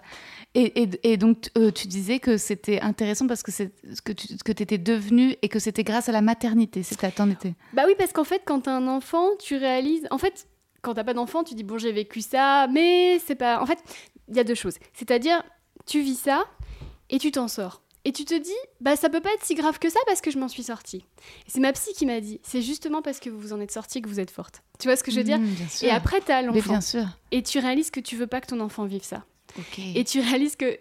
Et, donc, euh, tu disais que c'était intéressant parce que c'est ce que tu que étais devenue et que c'était grâce à la maternité. C'était à été. Bah oui, parce qu'en fait, quand tu as un enfant, tu réalises. En fait, quand t'as pas d'enfant, tu dis bon, j'ai vécu ça, mais c'est pas. En fait, il y a deux choses. C'est-à-dire, tu vis ça et tu t'en sors. Et tu te dis, bah ça peut pas être si grave que ça parce que je m'en suis sortie. C'est ma psy qui m'a dit, c'est justement parce que vous vous en êtes sortie que vous êtes forte. Tu vois ce que je veux dire? Mmh, Et après, tu as l'enfant. bien sûr. Et tu réalises que tu veux pas que ton enfant vive ça. Et tu réalises que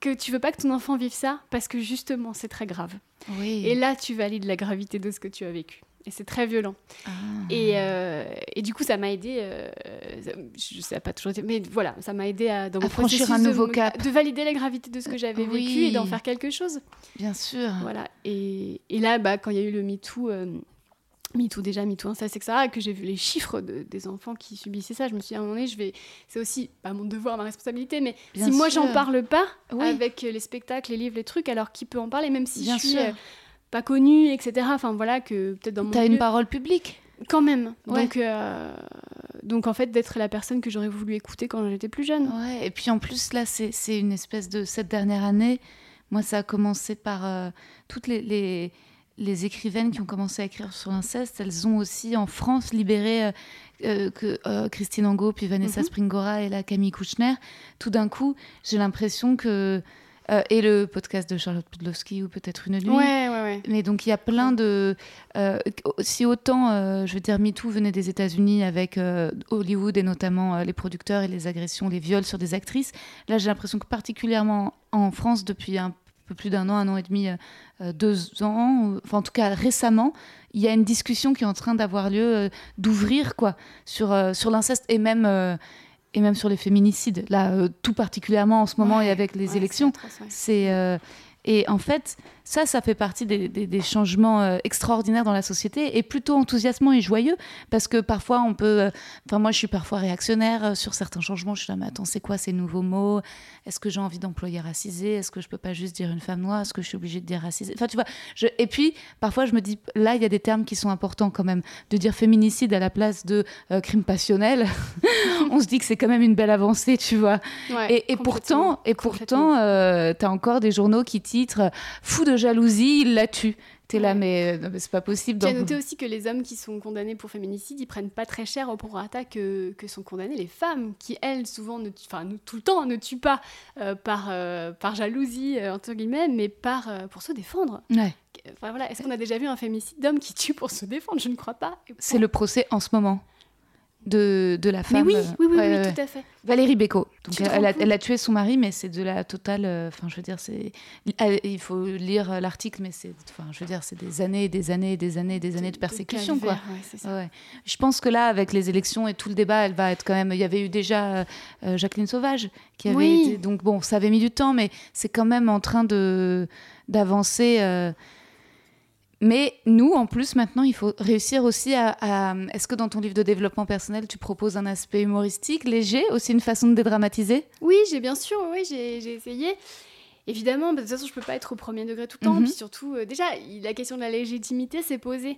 que tu veux pas que ton enfant vive ça parce que justement c'est très grave. Oui. Et là, tu valides la gravité de ce que tu as vécu. Et c'est très violent. Ah. Et, euh, et du coup, ça m'a aidé. euh, je sais pas toujours mais voilà, ça m'a aidé à, dans À mon franchir un de nouveau me- cap. de valider la gravité de ce que j'avais Oui. vécu et d'en faire quelque chose. Bien sûr. Voilà. Et, et là, bah, quand il y a eu le MeToo, euh, MeToo déjà, MeToo inceste, etc., que j'ai vu les chiffres de- des enfants qui subissaient ça, je me suis dit à un moment donné, je vais... c'est aussi pas mon devoir, ma responsabilité, mais Bien si moi sûr. j'en parle pas Oui. avec les spectacles, les livres, les trucs, alors qui peut en parler, même si Bien je suis euh, pas connue, etc. Enfin voilà, que peut-être dans mon T'as une parole publique. quand même. Ouais. Donc, euh, donc en fait, d'être la personne que j'aurais voulu écouter quand j'étais plus jeune. Ouais, et puis en plus, là, c'est c'est une espèce de. Cette dernière année, moi, ça a commencé par euh, toutes les, les, les écrivaines qui ont commencé à écrire sur l'inceste. Elles ont aussi, en France, libéré euh, euh, que, euh, Christine Angot, puis Vanessa Mhm. Springora et la Camille Kouchner. Tout d'un coup, j'ai l'impression que. euh, et le podcast de Charlotte Pudlowski, ou peut-être une nuit. Ouais, ouais, ouais. Mais donc il y a plein de... si autant, je veux dire, MeToo venait des États-Unis avec Hollywood et notamment les producteurs et les agressions, les viols sur des actrices, là j'ai l'impression que particulièrement en France, depuis un peu plus d'un an, un an et demi, euh, euh, deux ans, enfin en tout cas récemment, il y a une discussion qui est en train d'avoir lieu, euh, d'ouvrir quoi, sur, euh, sur l'inceste et même... et même sur les féminicides, là, tout particulièrement en ce moment Ouais, et avec les Ouais, élections. c'est ouais. Et en fait, ça, ça fait partie des, des- des changements euh, extraordinaires dans la société et plutôt enthousiasmant et joyeux parce que parfois on peut. euh, Enfin, moi, je suis parfois réactionnaire euh, sur certains changements. Je suis là, mais attends, c'est quoi ces nouveaux mots? Est-ce que j'ai envie d'employer racisé Est-ce que je peux pas juste dire une femme noire? Est-ce que je suis obligée de dire racisé Enfin, tu vois. Je... Et puis, parfois, je me dis, là, il y a des termes qui sont importants quand même. De dire féminicide à la place de crime passionnel, <laughs> on se dit que c'est quand même une belle avancée, tu vois. Ouais, Et, pourtant, et pourtant, t'as encore des journaux qui titrent "Fou de jalousie, il la tue". T'es là, Ouais. mais, c'est pas possible. J'ai noté aussi que les hommes qui sont condamnés pour féminicide, ils prennent pas très cher au prorata que, que sont condamnées les femmes, qui elles, souvent, ne tuent- enfin, tout le temps, ne tuent pas euh, par, euh, par jalousie, euh, entre guillemets, mais par, euh, pour se défendre. Ouais. Enfin, voilà. Est-ce qu'on a déjà vu un fémicide d'homme qui tue pour se défendre? Je ne crois pas. C'est le procès en ce moment de, de la Mais femme. oui, euh, oui, oui, ouais, oui, ouais, tout à fait. Valérie Béco. Donc, elle, a, compte elle a tué son mari, mais c'est de la totale. euh, Enfin, je veux dire, c'est. Il faut lire l'article, mais c'est. Enfin, je veux dire, c'est des années, des années, des années, des années de persécution, quoi. calvaire, ouais, ça. Ouais. Je pense que là, avec les élections et tout le débat, elle va être quand même. Il y avait eu déjà euh, euh, Jacqueline Sauvage qui avait Oui. été. Donc bon, ça avait mis du temps, mais c'est quand même en train de d'avancer. euh. Mais nous, en plus, maintenant, il faut réussir aussi à. Est-ce que dans ton livre de développement personnel, tu proposes un aspect humoristique, léger, aussi une façon de dédramatiser? Oui, j'ai bien sûr, oui, j'ai essayé. Évidemment, bah, de toute façon, je peux pas être au premier degré tout le temps. Mhm. Puis surtout, euh, déjà, la question de la légitimité s'est posée.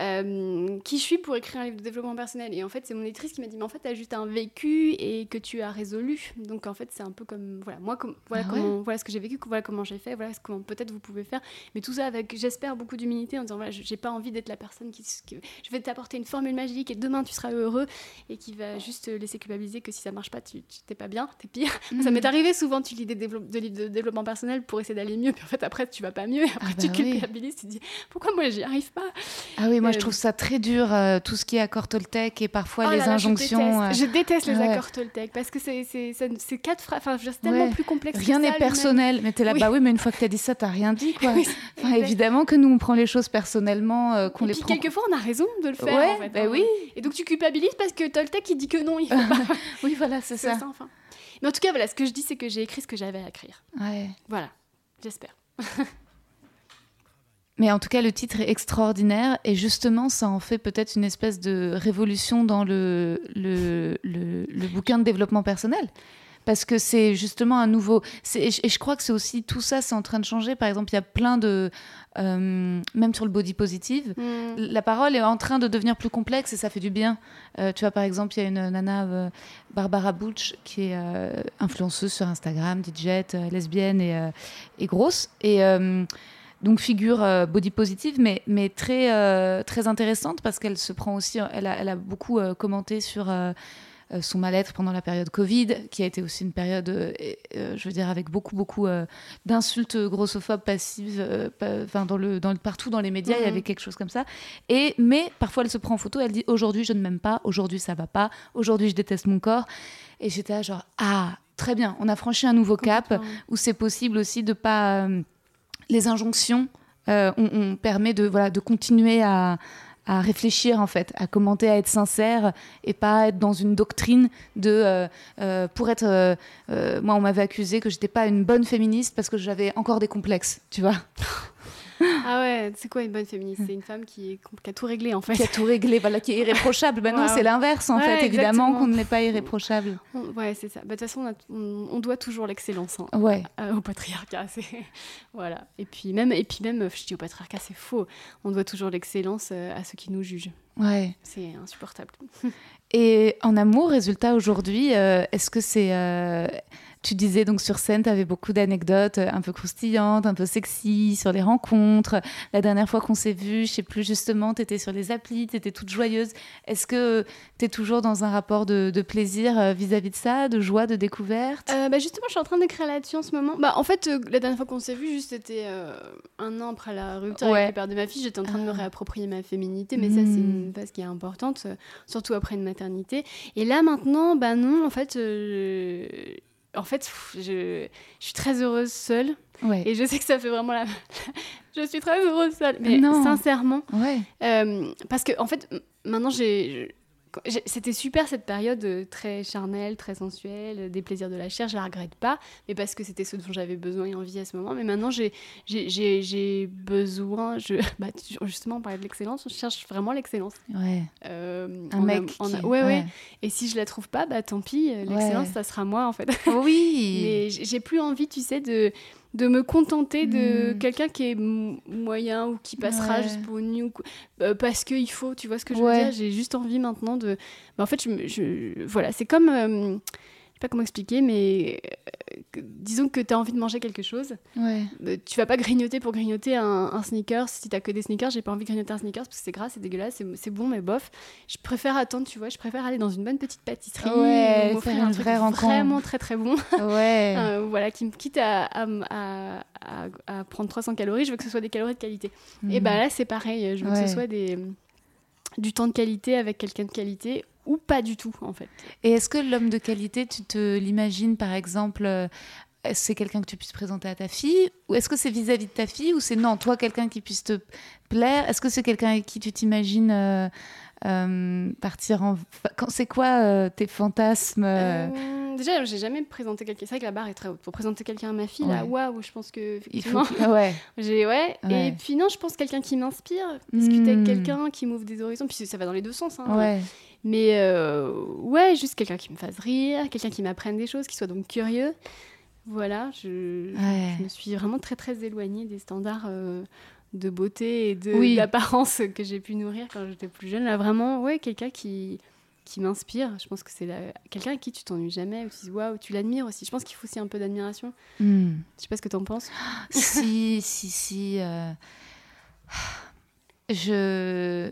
Euh, qui je suis pour écrire un livre de développement personnel? Et en fait, c'est mon éditrice qui m'a dit, mais en fait, tu as juste un vécu et que tu as résolu. Donc, en fait, c'est un peu comme, voilà, moi, comme, voilà, Ah ouais? comment, voilà ce que j'ai vécu, voilà comment j'ai fait, voilà ce comment peut-être vous pouvez faire. Mais tout ça avec, j'espère, beaucoup d'humilité en disant, voilà, j'ai pas envie d'être la personne qui, qui- je vais t'apporter une formule magique et demain, tu seras heureux et qui va juste te laisser culpabiliser que si ça marche pas, tu t'es pas bien, t'es pire. Ça Mhm. m'est arrivé souvent, tu lis des développe- de livres de développement personnel pour essayer d'aller mieux, <laughs> puis en fait après tu vas pas mieux, et après Ah tu bah oui. culpabilises, tu te dis pourquoi moi j'y arrive pas? Ah oui, moi, je Euh, trouve ça très dur, euh, tout ce qui est accord Toltec et parfois Oh les là injonctions. euh, Je déteste, je déteste les accords Toltec parce que c'est quatre phrases, enfin c'est tellement Ouais. plus complexe. que Rien n'est personnel, mais t'es là, Oui. bah oui, mais une fois que t'as dit ça, t'as rien dit, <laughs> quoi. Oui, Enfin, exact. évidemment que nous, on prend les choses personnellement, euh, qu'on les puis prend. quelquefois on a raison de le faire. Ouais, en fait, bah hein. oui. Et donc tu culpabilises parce que Toltec il dit que non, il faut <laughs> pas. Oui, voilà, c'est C'est ça. ça, enfin. Mais en tout cas voilà, ce que je dis c'est que j'ai écrit ce que j'avais à écrire. Ouais. Voilà, j'espère. <laughs> Mais en tout cas, le titre est extraordinaire et justement, ça en fait peut-être une espèce de révolution dans le, le, le, le bouquin de développement personnel. Parce que c'est justement un nouveau. Et je, et je crois que c'est aussi tout ça, c'est en train de changer. Par exemple, il y a plein de. euh, même sur le body positive, Hmm. la parole est en train de devenir plus complexe et ça fait du bien. Euh, tu vois, par exemple, il y a une nana, euh, Barbara Butch, qui est influenceuse sur Instagram, DJ, lesbienne et, et grosse. Et donc, figure euh, body positive, mais, mais très, euh, très intéressante parce qu'elle se prend aussi. Elle a, elle a beaucoup euh, commenté sur. Euh, euh, son mal-être pendant la période Covid, qui a été aussi une période, euh, euh, je veux dire, avec beaucoup, beaucoup euh, d'insultes grossophobes passives, euh, pa- enfin dans le, dans le, partout dans les médias, il y Mhm. avait quelque chose comme ça. Et mais parfois elle se prend en photo, elle dit aujourd'hui je ne m'aime pas, aujourd'hui ça va pas, aujourd'hui je déteste mon corps. Et j'étais là genre ah très bien. On a franchi un nouveau cap où c'est possible aussi de pas les injonctions. on, permet de voilà de continuer à, à réfléchir en fait, à commenter, à être sincère et pas être dans une doctrine de euh, euh, pour être euh, moi on m'avait accusé que j'étais pas une bonne féministe parce que j'avais encore des complexes, tu vois. <laughs> Ah ouais, c'est quoi une bonne féministe? C'est une femme qui, a tout réglé en fait. Qui a tout réglé, voilà, qui est irréprochable. Ben non, c'est l'inverse en fait, évidemment qu'on n'est pas irréprochable. Ouais, c'est ça. Bah, de toute façon, on, doit toujours l'excellence hein, ouais. au patriarcat. <laughs> voilà. Et puis même, et puis même, je dis au patriarcat, c'est faux. On doit toujours l'excellence euh, à ceux qui nous jugent. Ouais. C'est insupportable. <laughs> Et en amour, résultat aujourd'hui, euh, est-ce que c'est euh, tu disais donc sur scène, tu avais beaucoup d'anecdotes euh, un peu croustillantes, un peu sexy, sur les rencontres. La dernière fois qu'on s'est vu, je sais plus justement, tu étais sur les applis, tu étais toute joyeuse. Est-ce que tu es toujours dans un rapport de, plaisir euh, vis-à-vis de ça, de joie, de découverte? Euh, bah Justement, je suis en train d'écrire là-dessus en ce moment. Bah, en fait, la dernière fois qu'on s'est vu, juste c'était un an après la rupture avec le père de ma fille, j'étais en train de me ah. réapproprier ma féminité, mais ça, c'est une hmm. phase qui est importante, surtout après une maternité. Et là, maintenant, bah non, en fait, en fait, je, suis très heureuse seule. Et je sais que ça fait vraiment la. je suis très heureuse seule. Mais sincèrement. Ouais. Euh, parce que, en fait, maintenant, j'ai c'était super cette période euh, très charnelle, très sensuelle, euh, des plaisirs de la chair, je la regrette pas, mais parce que c'était ce dont j'avais besoin et envie à ce moment. Mais maintenant, j'ai besoin, je, <laughs> bah, justement, on parlait de l'excellence, je cherche vraiment l'excellence. Ouais. Euh, un mec. ouais, ouais, Et si je la trouve pas, bah tant pis, l'excellence, ça sera moi en fait. Oui. <laughs> mais j'ai plus envie, tu sais, de de me contenter de hmm. quelqu'un qui est moyen ou qui passera juste pour une nuit euh, parce qu'il faut, tu vois ce que je veux dire? J'ai juste envie maintenant de. Bah, en fait, je, voilà, c'est comme. Euh, sais pas comment expliquer, mais euh, disons que tu as envie de manger quelque chose. Ouais. Euh, tu vas pas grignoter pour grignoter un, un sneakers. Si t'as que des sneakers, j'ai pas envie de grignoter un sneakers parce que c'est gras, c'est dégueulasse, c'est bon, mais bof. Je préfère attendre, tu vois, je préfère aller dans une bonne petite pâtisserie. Ouais, faire un vrai Vraiment très très bon. <laughs> Ouais. <laughs> Euh, voilà, qui me quitte à, à, à, prendre 300 calories, je veux que ce soit des calories de qualité. Et bah là, c'est pareil, je veux que ce soit des du temps de qualité avec quelqu'un de qualité ou pas du tout en fait. Et est-ce que l'homme de qualité, tu te l'imagines par exemple euh, c'est quelqu'un que tu puisses présenter à ta fille Ou est-ce que c'est vis-à-vis de ta fille Ou c'est non, toi, quelqu'un qui puisse te plaire Est-ce que c'est quelqu'un avec qui tu t'imagines euh, euh, partir en. C'est quoi tes fantasmes Déjà, j'ai jamais présenté quelqu'un. C'est vrai que la barre est très haute. Pour présenter quelqu'un à ma fille, là, waouh, je pense que. Il faut. Ouais. <laughs> j'ai, ouais. Et puis, non, je pense quelqu'un qui m'inspire. Discuter avec hmm. quelqu'un qui m'ouvre des horizons. Puis ça va dans les deux sens. Hein. Ouais. Mais euh, ouais, juste quelqu'un qui me fasse rire, quelqu'un qui m'apprenne des choses, qui soit donc curieux. Voilà, je, me suis vraiment très très éloignée des standards euh, de beauté et d'apparence que j'ai pu nourrir quand j'étais plus jeune. Là, vraiment, ouais, quelqu'un qui, qui m'inspire. Je pense que c'est quelqu'un à qui tu t'ennuies jamais, ou tu waouh, tu l'admires aussi. Je pense qu'il faut aussi un peu d'admiration. Hmm. Je sais pas ce que tu en penses. <gasps> si, si, si. Euh, <sighs> je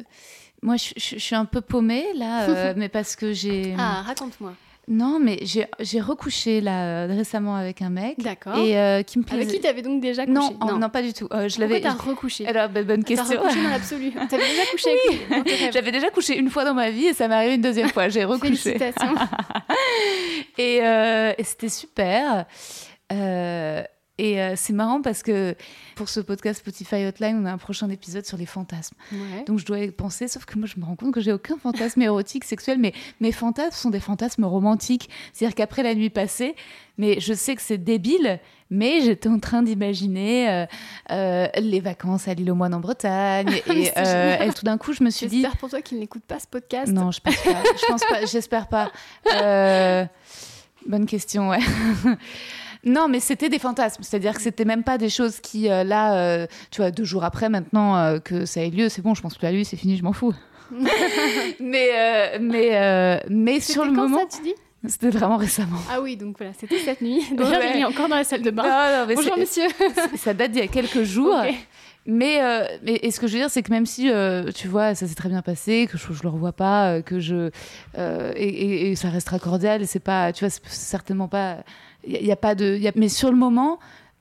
moi, je, suis un peu paumée là, <laughs> euh, mais parce que j'ai. Ah, raconte-moi. Non, mais j'ai recouché là récemment avec un mec. D'accord. Et euh, qui me plaisait. Avec qui t'avais donc déjà couché? non, non, non, pas du tout. Euh, je l'avais. t'as recouché? Alors, bah, bonne question. T'as recouché dans l'absolu. <laughs> T'avais déjà couché avec J'avais déjà couché une fois dans ma vie et ça m'est arrivé une deuxième fois. J'ai recouché. Félicitations. <laughs> et, et c'était super. Et euh, c'est marrant parce que pour ce podcast Spotify Hotline, on a un prochain épisode sur les fantasmes. Donc je dois y penser, sauf que moi je me rends compte que j'ai aucun fantasme érotique, sexuel, mais mes fantasmes sont des fantasmes romantiques. C'est-à-dire qu'après la nuit passée, mais je sais que c'est débile, mais j'étais en train d'imaginer euh, euh, les vacances à l'île aux moines en Bretagne. <laughs> et, tout d'un coup, je me suis dit. J'espère pour toi qu'il n'écoute pas ce podcast. Non, je pense pas. je pense pas. J'espère pas. bonne question, ouais. <laughs> Non, mais c'était des fantasmes. C'est-à-dire que c'était même pas des choses qui, euh, là, euh, tu vois, deux jours après, maintenant euh, que ça ait lieu, c'est bon, je pense plus à lui, c'est fini, je m'en fous. <laughs> mais mais, mais sur le quand moment. Ça, tu dis? c'était vraiment récemment. Ah oui, donc voilà, c'était cette nuit. <laughs> D'ailleurs, il est encore dans la salle de bain. Bonjour, monsieur. ça date d'il y a quelques jours. Mais, mais et ce que je veux dire, c'est que même si, tu vois, ça s'est très bien passé, que je, je le revois pas, que je. Et, et, ça restera cordial, et c'est pas. Tu vois, c'est certainement pas il y, a pas de. mais sur le moment,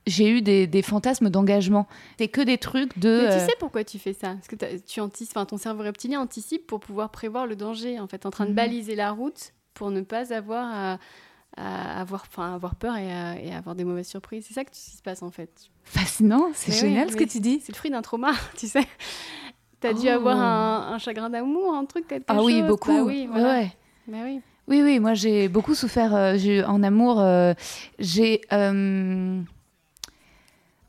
j'ai eu des, des fantasmes d'engagement. C'est que des trucs de. Mais tu euh, sais pourquoi tu fais ça? Parce que tu anticipes, enfin, ton cerveau reptilien anticipe pour pouvoir prévoir le danger, en fait, en train de mhm. baliser la route pour ne pas avoir à, à avoir, enfin, avoir peur et à, et à avoir des mauvaises surprises. C'est ça qui se passe en fait. Fascinant, c'est génial oui, ce que tu dis. C'est le fruit d'un trauma, <laughs> tu sais. T'as dû Oh. avoir un, un chagrin d'amour, un truc, quelque Ah oui, chose. beaucoup. Bah oui, Ouais, voilà. ouais. Bah oui. Oui, oui, moi j'ai beaucoup souffert euh, j'ai- en amour. euh, j'ai. euh,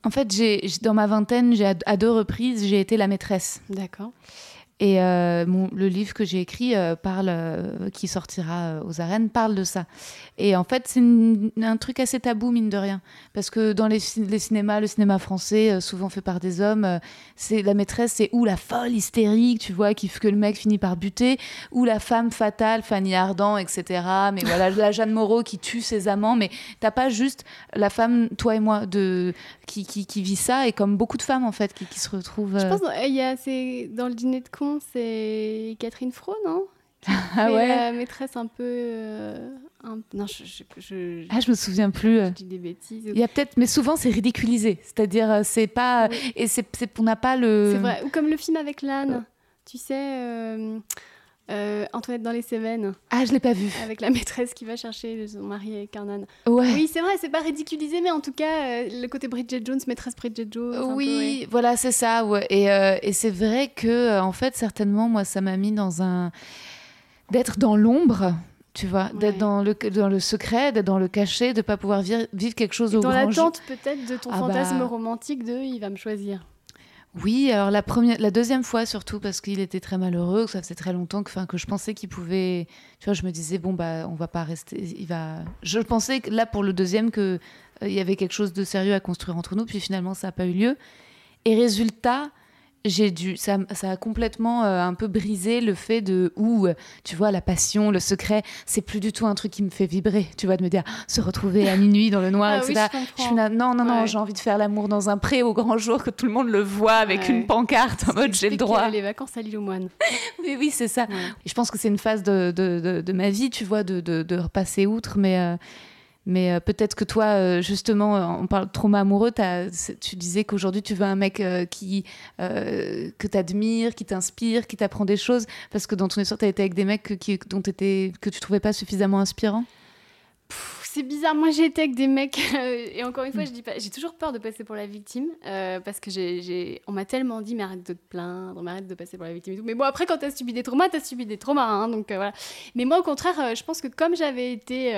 En fait, j'ai j'ai- dans ma vingtaine, j'ai à, à deux reprises, j'ai été la maîtresse. D'accord. Et euh, mon- le livre que j'ai écrit, euh, parle, euh, qui sortira aux arènes, parle de ça. Et en fait, c'est un truc assez tabou, mine de rien. Parce que dans les, ci- les cinémas, le cinéma français, souvent fait par des hommes, c'est la maîtresse, c'est ou la folle hystérique, tu vois, qui, que le mec finit par buter, ou la femme fatale, Fanny Ardant, etc. Mais voilà, la Jeanne Moreau qui tue ses amants. Mais t'as pas juste la femme, toi et moi, de, qui, qui, qui vit ça, et comme beaucoup de femmes, en fait, qui, qui se retrouvent. Je pense qu'il y a, c'est, dans le dîner de con, c'est Catherine Fro, non? <laughs> Ah ouais. La maîtresse un peu. euh, un- Non, je, je, je- Ah, je me souviens plus. euh. je dis des bêtises. Il y a peut-être, mais souvent c'est ridiculisé. C'est-à-dire, euh, c'est pas. Oui. Et c'est, on n'a pas le. C'est vrai. Ou comme le film avec l'âne. Tu sais, euh, euh, Antoinette dans les Cévennes, Ah, je l'ai pas vu. avec la maîtresse qui va chercher son mari un âne. Ouais. Oui, c'est vrai, c'est pas ridiculisé, mais en tout cas, euh, le côté Bridget Jones, maîtresse Bridget Jones. peu, Oui, ouais. voilà, c'est ça. Ouais. Et, euh, et c'est vrai que, en fait, certainement, moi, ça m'a mis dans un. d'être dans l'ombre. Tu vois, d'être dans le, dans le secret, d'être dans le cachet, de pas pouvoir vivre, vivre quelque chose Et au dans grand jour. l'attente peut-être de ton Ah bah. fantasme romantique de il va me choisir. Oui, alors la deuxième fois surtout parce qu'il était très malheureux, que ça faisait très longtemps que, que je pensais qu'il pouvait. Tu vois, je me disais bon bah on va pas rester, il va. Je pensais là pour le deuxième que euh, y avait quelque chose de sérieux à construire entre nous, puis finalement ça n'a pas eu lieu. Et résultat, j'ai dû, ça, ça a complètement euh, un peu brisé le fait de où, euh, tu vois, la passion, le secret, c'est plus du tout un truc qui me fait vibrer. Tu vois, de me dire se retrouver à minuit dans le noir, Ah oui, etc. je Je comprends. suis là, non, non, non, Ouais. j'ai envie de faire l'amour dans un pré au grand jour, que tout le monde le voit avec Ouais. une pancarte en mode j'ai le droit. Les vacances à l'île aux moines. <laughs> Oui, oui, c'est ça. Ouais. Je pense que c'est une phase de, de, de, de ma vie, tu vois, de, de, de repasser outre. Mais, euh, mais euh, peut-être que toi, euh, justement, euh, on parle de trauma amoureux, tu disais qu'aujourd'hui, tu veux un mec qui, que tu admires, qui t'inspire, qui t'apprend des choses. Parce que dans ton histoire, tu as été avec des mecs que, qui, dont t'étais- que tu trouvais pas suffisamment inspirants? C'est bizarre, moi j'ai été avec des mecs, et encore une fois, je j'ai toujours peur de passer pour la victime, parce que j'ai, on m'a tellement dit, mais arrête de te plaindre, mais arrête de passer pour la victime et tout. Mais bon, après, quand t'as subi des traumas, t'as subi des traumas, hein, donc voilà. Mais moi, au contraire, je pense que comme j'avais été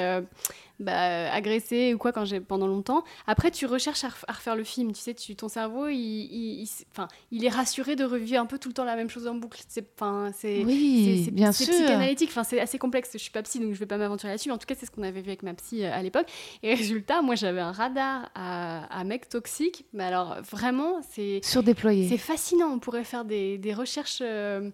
bah, agressée ou quoi quand j'ai, pendant longtemps, après, tu recherches à, ref- à refaire le film, tu sais, tu, ton cerveau, il, il, il s- enfin, il est rassuré de revivre un peu tout le temps la même chose en boucle. C'est, enfin, c'est, Oui, bien c'est sûr. psychanalytique, enfin, c'est assez complexe. Je suis pas psy, donc je vais pas m'aventurer là-dessus. Mais en tout cas, c'est ce qu'on avait vu avec ma psy euh, à l'époque. Et <laughs> résultat, moi, j'avais un radar à, à mecs toxiques. Mais alors, vraiment, c'est Surdéployés. c'est fascinant. On pourrait faire des, des recherches. euh,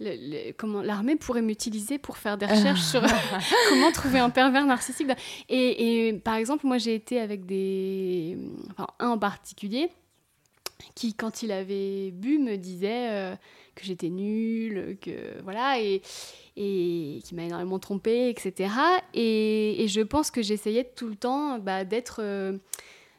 le- le- comment l'armée pourrait m'utiliser pour faire des recherches sur <laughs> <laughs> comment trouver un pervers narcissique. Et, et par exemple, moi, j'ai été avec des, enfin, un en particulier qui, quand il avait bu, me disait euh, que j'étais nulle, que voilà, et, et qui m'a énormément trompée, etc. Et, et je pense que j'essayais tout le temps bah, d'être. euh,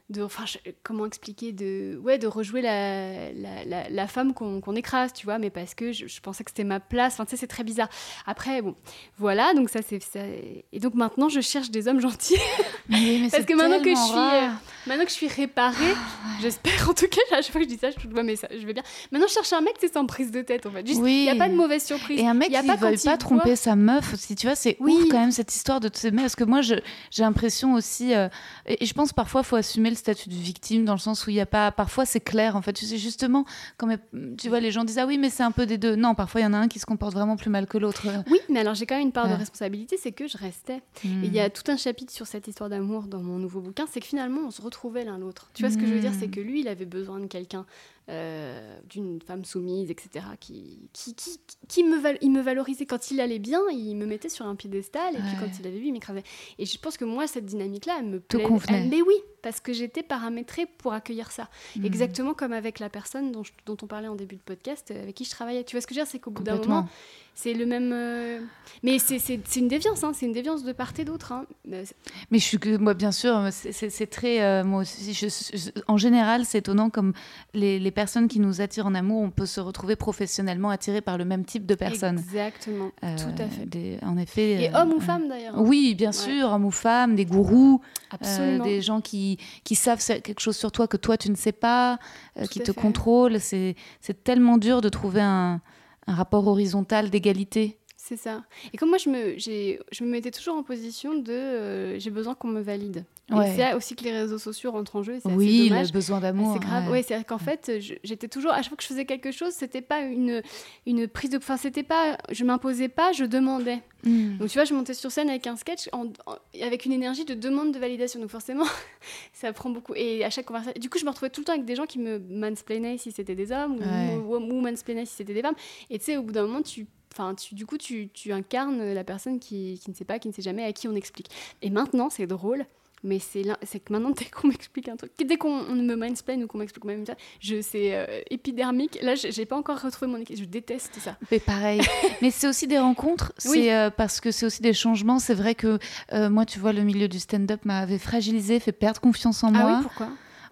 de, enfin, je- comment expliquer de, ouais, de rejouer la, la, la, la femme qu'on qu'on écrase, tu vois, mais parce que je, je pensais que c'était ma place. Enfin, tu sais, c'est très bizarre. Après, bon, voilà, donc ça, c'est. Et donc maintenant, je cherche des hommes gentils. <laughs> Mais Parce que maintenant que je suis, rare. Maintenant que je suis réparée, j'espère en tout cas, à chaque fois que je dis ça, je trouve, ouais, mais ça, je vais bien. Maintenant, je cherche un mec, c'est sans prise de tête, en fait. Il Oui. n'y a pas de mauvaise surprise. Et un mec Y a qui ne veut pas voit- tromper sa meuf aussi, tu vois, c'est Oui. ouf quand même cette histoire de s'aimer. Parce que moi, j'ai l'impression aussi, euh, et, et je pense parfois faut assumer le statut de victime dans le sens où il n'y a pas, parfois c'est clair en fait. Tu sais justement, quand mes- tu vois les gens disent ah oui mais c'est un peu des deux. Non, parfois il y en a un qui se comporte vraiment plus mal que l'autre. Oui, mais alors j'ai quand même une part Ouais. de responsabilité, c'est que je restais. Hmm. Et il y a tout un chapitre sur cette histoire d'amour dans mon nouveau bouquin, c'est que finalement on se retrouvait l'un l'autre. Tu vois ce que je veux dire, c'est que lui, il avait besoin de quelqu'un, euh, d'une femme soumise, etc., qui, qui, qui, qui me, val- il me valorisait quand il allait bien, il me mettait sur un piédestal, et puis quand il avait vu, il m'écrasait. Et je pense que moi, cette dynamique-là, elle me Te plaît. convenait. elle- mais oui, parce que j'étais paramétrée pour accueillir ça. Mhm. Exactement comme avec la personne dont, je- dont on parlait en début de podcast, euh, avec qui je travaillais. Tu vois ce que je veux dire C'est qu'au bout d'un moment, c'est le même. euh, Mais c'est- une déviance, hein, c'est une déviance de part et d'autre. hein. Mais je suis que moi, bien sûr, c'est- c'est très. euh, moi aussi, je- je- en général, c'est étonnant comme les, les personnes qui nous attirent en amour, on peut se retrouver professionnellement attirés par le même type de personnes. Exactement, Euh, tout à fait. des- en effet. Et euh, homme ou euh, femme d'ailleurs. hein. Oui, bien sûr, homme ou femme, des gourous, euh, des gens qui, qui savent quelque chose sur toi que toi tu ne sais pas, euh, qui te fait. contrôlent. C'est tellement dur de trouver un, un rapport horizontal d'égalité. C'est ça. Et comme moi, je me, je me mettais toujours en position de euh, j'ai besoin qu'on me valide. Ouais. Et c'est là aussi que les réseaux sociaux rentrent en jeu. C'est Oui, le besoin d'amour. C'est grave. ouais. Ouais, c'est qu'en fait, j'étais toujours à chaque fois que je faisais quelque chose, c'était pas une une prise de. Enfin, c'était pas. Je m'imposais pas, je demandais. Mm. Donc tu vois, je montais sur scène avec un sketch en- en- avec une énergie de demande de validation. Donc forcément, <laughs> ça prend beaucoup. Et à chaque conversation, du coup, je me retrouvais tout le temps avec des gens qui me mansplainaient si c'était des hommes Ouais. ou, ou, ou mansplainaient si c'était des femmes. Et tu sais, au bout d'un moment, tu Enfin, tu, du coup, tu, tu incarnes la personne qui, qui ne sait pas, qui ne sait jamais, à qui on explique. Et maintenant, c'est drôle, mais c'est là- c'est que maintenant, <laughs> dès qu'on m'explique un truc, dès qu'on on me mansplain ou qu'on m'explique même ça, je c'est euh, épidermique. Là, j'ai pas encore retrouvé mon équilibre. Je déteste ça. Mais pareil. <laughs> Mais c'est aussi des rencontres. C'est Oui. euh, parce que c'est aussi des changements. C'est vrai que euh, moi, tu vois, le milieu du stand-up m'avait fragilisé, fait perdre confiance en Ah moi. oui, pourquoi?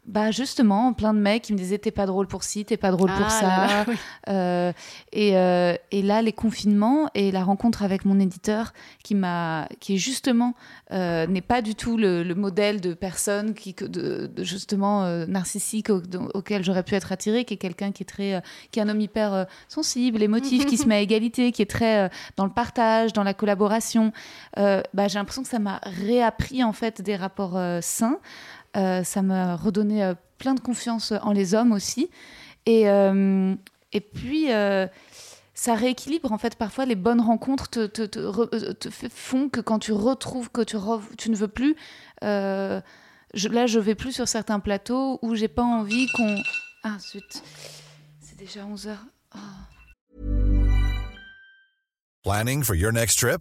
Bah justement, plein de mecs qui me disaient t'es pas drôle pour ci, t'es pas drôle pour Ah ça. là là, oui. Euh, et, euh, et là, les confinements et la rencontre avec mon éditeur, qui m'a, qui est justement euh, n'est pas du tout le, le modèle de personne qui, de, de justement narcissique au- auquel j'aurais pu être attirée, qui est quelqu'un qui est très, qui est un homme hyper sensible, émotif, qui se <laughs> met à égalité, qui est très dans le partage, dans la collaboration. Bah, j'ai l'impression que ça m'a réappris en fait des rapports sains. Euh, ça m'a redonné euh, plein de confiance en les hommes aussi. Et, euh, et puis, ça rééquilibre en fait parfois les bonnes rencontres te, font que quand tu retrouves que tu, ne veux plus, euh, je, là je vais plus sur certains plateaux où j'ai pas envie qu'on... Ah zut, c'est déjà 11h. Planning for your next trip?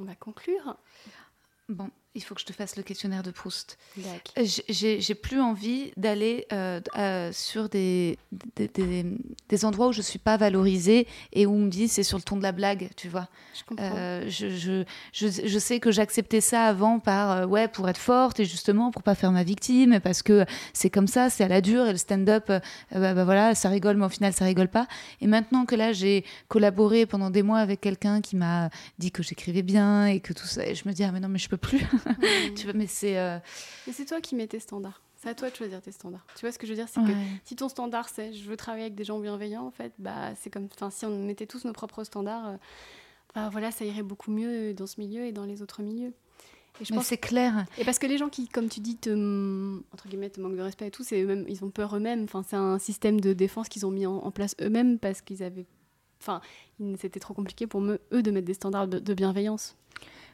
On va conclure. Bon, il faut que je te fasse le questionnaire de Proust. D'accord. J'ai- plus envie d'aller euh, euh, sur des, des, des- des endroits où je suis pas valorisée et où on me dit c'est sur le ton de la blague, tu vois. Je. Euh, je, je, je, je sais que j'acceptais ça avant par euh, ouais pour être forte et justement pour pas faire ma victime parce que c'est comme ça, c'est à la dure et le stand-up, euh, bah, bah, voilà, ça rigole mais au final ça rigole pas. Et maintenant que là j'ai collaboré pendant des mois avec quelqu'un qui m'a dit que j'écrivais bien et que tout ça, et je me dis ah mais non mais je peux plus. <laughs> <laughs> tu vois, mais c'est euh, Mais c'est toi qui mets tes standards. C'est à toi de choisir tes standards. Tu vois ce que je veux dire? C'est que si ton standard c'est je veux travailler avec des gens bienveillants, en fait, bah c'est comme, enfin si on mettait tous nos propres standards, euh, bah voilà, ça irait beaucoup mieux dans ce milieu et dans les autres milieux. Et je Mais pense c'est clair. et parce que les gens qui, comme tu dis, te entre guillemets te manquent de respect et tout, c'est eux-mêmes, ils ont peur eux-mêmes. Enfin, c'est un système de défense qu'ils ont mis en, en place eux-mêmes parce qu'ils avaient, enfin, c'était trop compliqué pour eux de mettre des standards de, de bienveillance.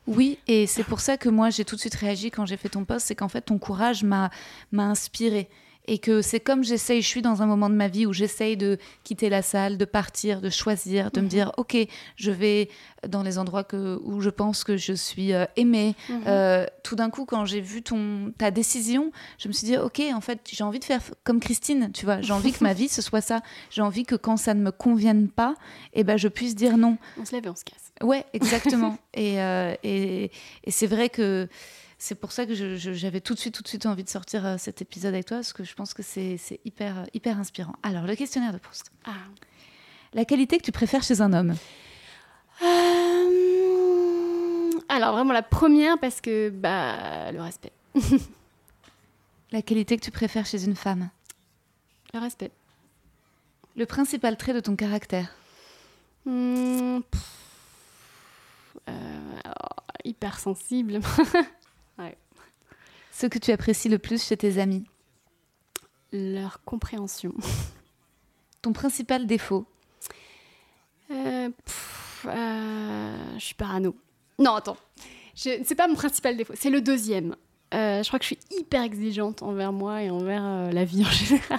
Oui, et c'est pour ça que moi j'ai tout de suite réagi quand j'ai fait ton post, c'est qu'en fait ton courage m'a m'a inspiré et que c'est comme j'essaye, je suis dans un moment de ma vie où j'essaye de quitter la salle, de partir, de choisir, de me dire ok, je vais dans les endroits que, où je pense que je suis euh, aimée. Euh, tout d'un coup, quand j'ai vu ton ta décision, je me suis dit ok, en fait j'ai envie de faire comme Christine, tu vois, j'ai envie que ma <laughs> vie ce soit ça, j'ai envie que quand ça ne me convienne pas, eh ben je puisse dire non. On se lève et on se casse. Ouais, exactement. <laughs> et euh, et, et c'est vrai que c'est pour ça que j'avais tout de suite, tout de suite envie de sortir euh, cet épisode avec toi, parce que je pense que c'est hyper, hyper inspirant. Alors, le questionnaire de Proust. Ah. La qualité que tu préfères chez un homme? Euh, Alors vraiment la première parce que bah le respect, <laughs> La qualité que tu préfères chez une femme? Le respect. Le principal trait de ton caractère? Pff, alors, hyper sensible. <laughs> ouais. Ce que tu apprécies le plus chez tes amis? Leur compréhension. Ton principal défaut? Euh, euh, Je suis parano. Non, attends. C'est pas mon principal défaut, c'est le deuxième. Euh, je crois que je suis hyper exigeante envers moi et envers la vie en <laughs> général.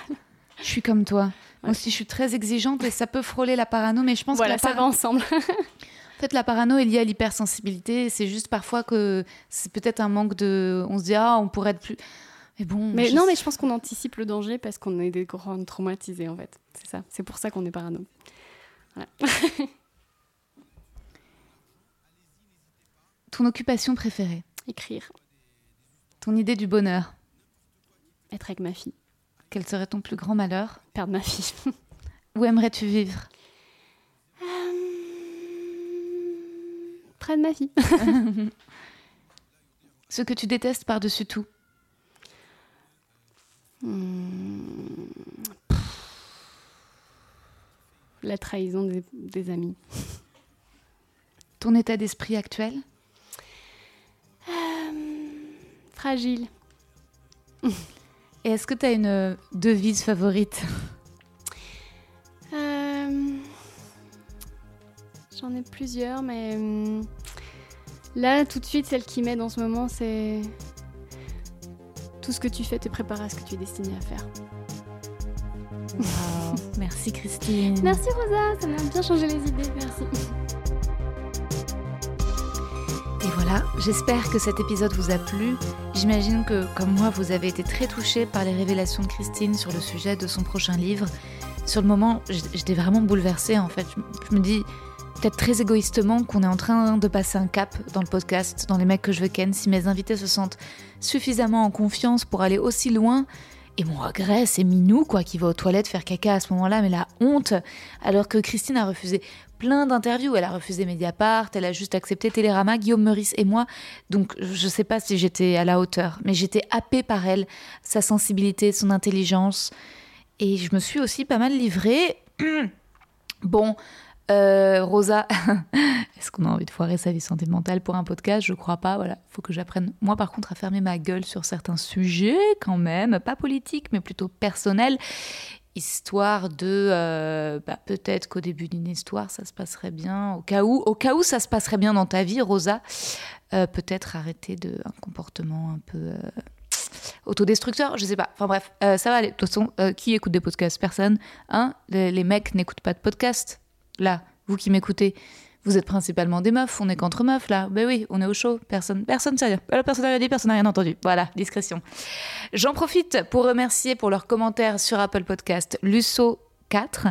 Je suis comme toi. Moi aussi, je suis très exigeante et ça peut frôler la parano, mais je pense que la ça va ensemble. <laughs> en fait, la parano est liée à l'hypersensibilité. C'est juste parfois que c'est peut-être un manque de. On se dit, ah, on pourrait être plus. Mais bon. Mais non, mais je pense qu'on anticipe le danger parce qu'on est des grands traumatisés, en fait. C'est ça. C'est pour ça qu'on est parano. <laughs> Ton occupation préférée? Écrire. Ton idée du bonheur? Être avec ma fille. Quel serait ton plus grand malheur? Perdre ma fille. <laughs> Où aimerais-tu vivre? Près de ma fille. <laughs> Ce que tu détestes par-dessus tout hmm. La trahison des, amis. <laughs> Ton état d'esprit actuel? Euh, Fragile. Et est-ce que tu as une devise favorite? <laughs> J'en ai plusieurs, mais hum, là, tout de suite, celle qui m'aide en ce moment, c'est tout ce que tu fais te prépare à ce que tu es destiné à faire. <laughs> Merci Christine. Merci Rosa, ça m'a bien changé les idées, merci. Et voilà, j'espère que cet épisode vous a plu. J'imagine que, comme moi, vous avez été très touchés par les révélations de Christine sur le sujet de son prochain livre. Sur le moment, j'étais vraiment bouleversée en fait. Je me dis, peut-être très égoïstement, qu'on est en train de passer un cap dans le podcast, dans les mecs que je veux ken. Si mes invités se sentent suffisamment en confiance pour aller aussi loin, et mon regret, c'est Minou, quoi, qui va aux toilettes faire caca à ce moment-là, mais la honte. Alors que Christine a refusé plein d'interviews. Elle a refusé Mediapart, elle a juste accepté Télérama, Guillaume Meurice et moi. Donc, je sais pas si j'étais à la hauteur, mais j'étais happée par elle, sa sensibilité, son intelligence. Et je me suis aussi pas mal livrée. <clears throat> bon, euh, Rosa, <laughs> est-ce qu'on a envie de foirer sa vie sentimentale pour un podcast? Je crois pas. Voilà, faut que j'apprenne. Moi, par contre, à fermer ma gueule sur certains sujets, quand même, pas politiques, mais plutôt personnels, histoire de euh, bah, peut-être qu'au début d'une histoire, ça se passerait bien. Au cas où, au cas où ça se passerait bien dans ta vie, Rosa, euh, peut-être arrêter de un comportement un peu autodestructeur, je sais pas. Enfin bref, ça va aller. De toute façon, qui écoute des podcasts? Personne. Hein? Les, les mecs n'écoutent pas de podcasts là, vous qui m'écoutez, vous êtes principalement des meufs, on est qu'entre meufs là. Ben oui, on est au chaud, personne personne sait rien. Personne n'a rien dit, personne n'a rien entendu. Voilà, discrétion. J'en profite pour remercier pour leurs commentaires sur Apple Podcast Lusso 4,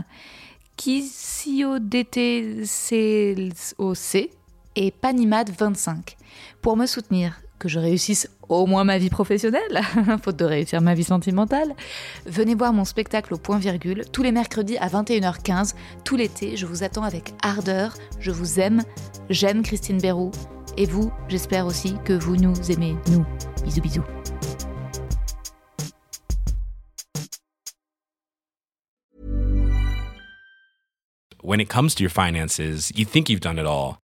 C et Panimad 25 pour me soutenir que je réussisse au moins ma vie professionnelle, <laughs> faute de réussir ma vie sentimentale, venez voir mon spectacle au point virgule tous les mercredis à 21h15, tout l'été. Je vous attends avec ardeur. Je vous aime. J'aime Christine Bérou. Et vous, j'espère aussi que vous nous aimez, nous. Bisous, bisous. When it comes to your finances, you think you've done it all.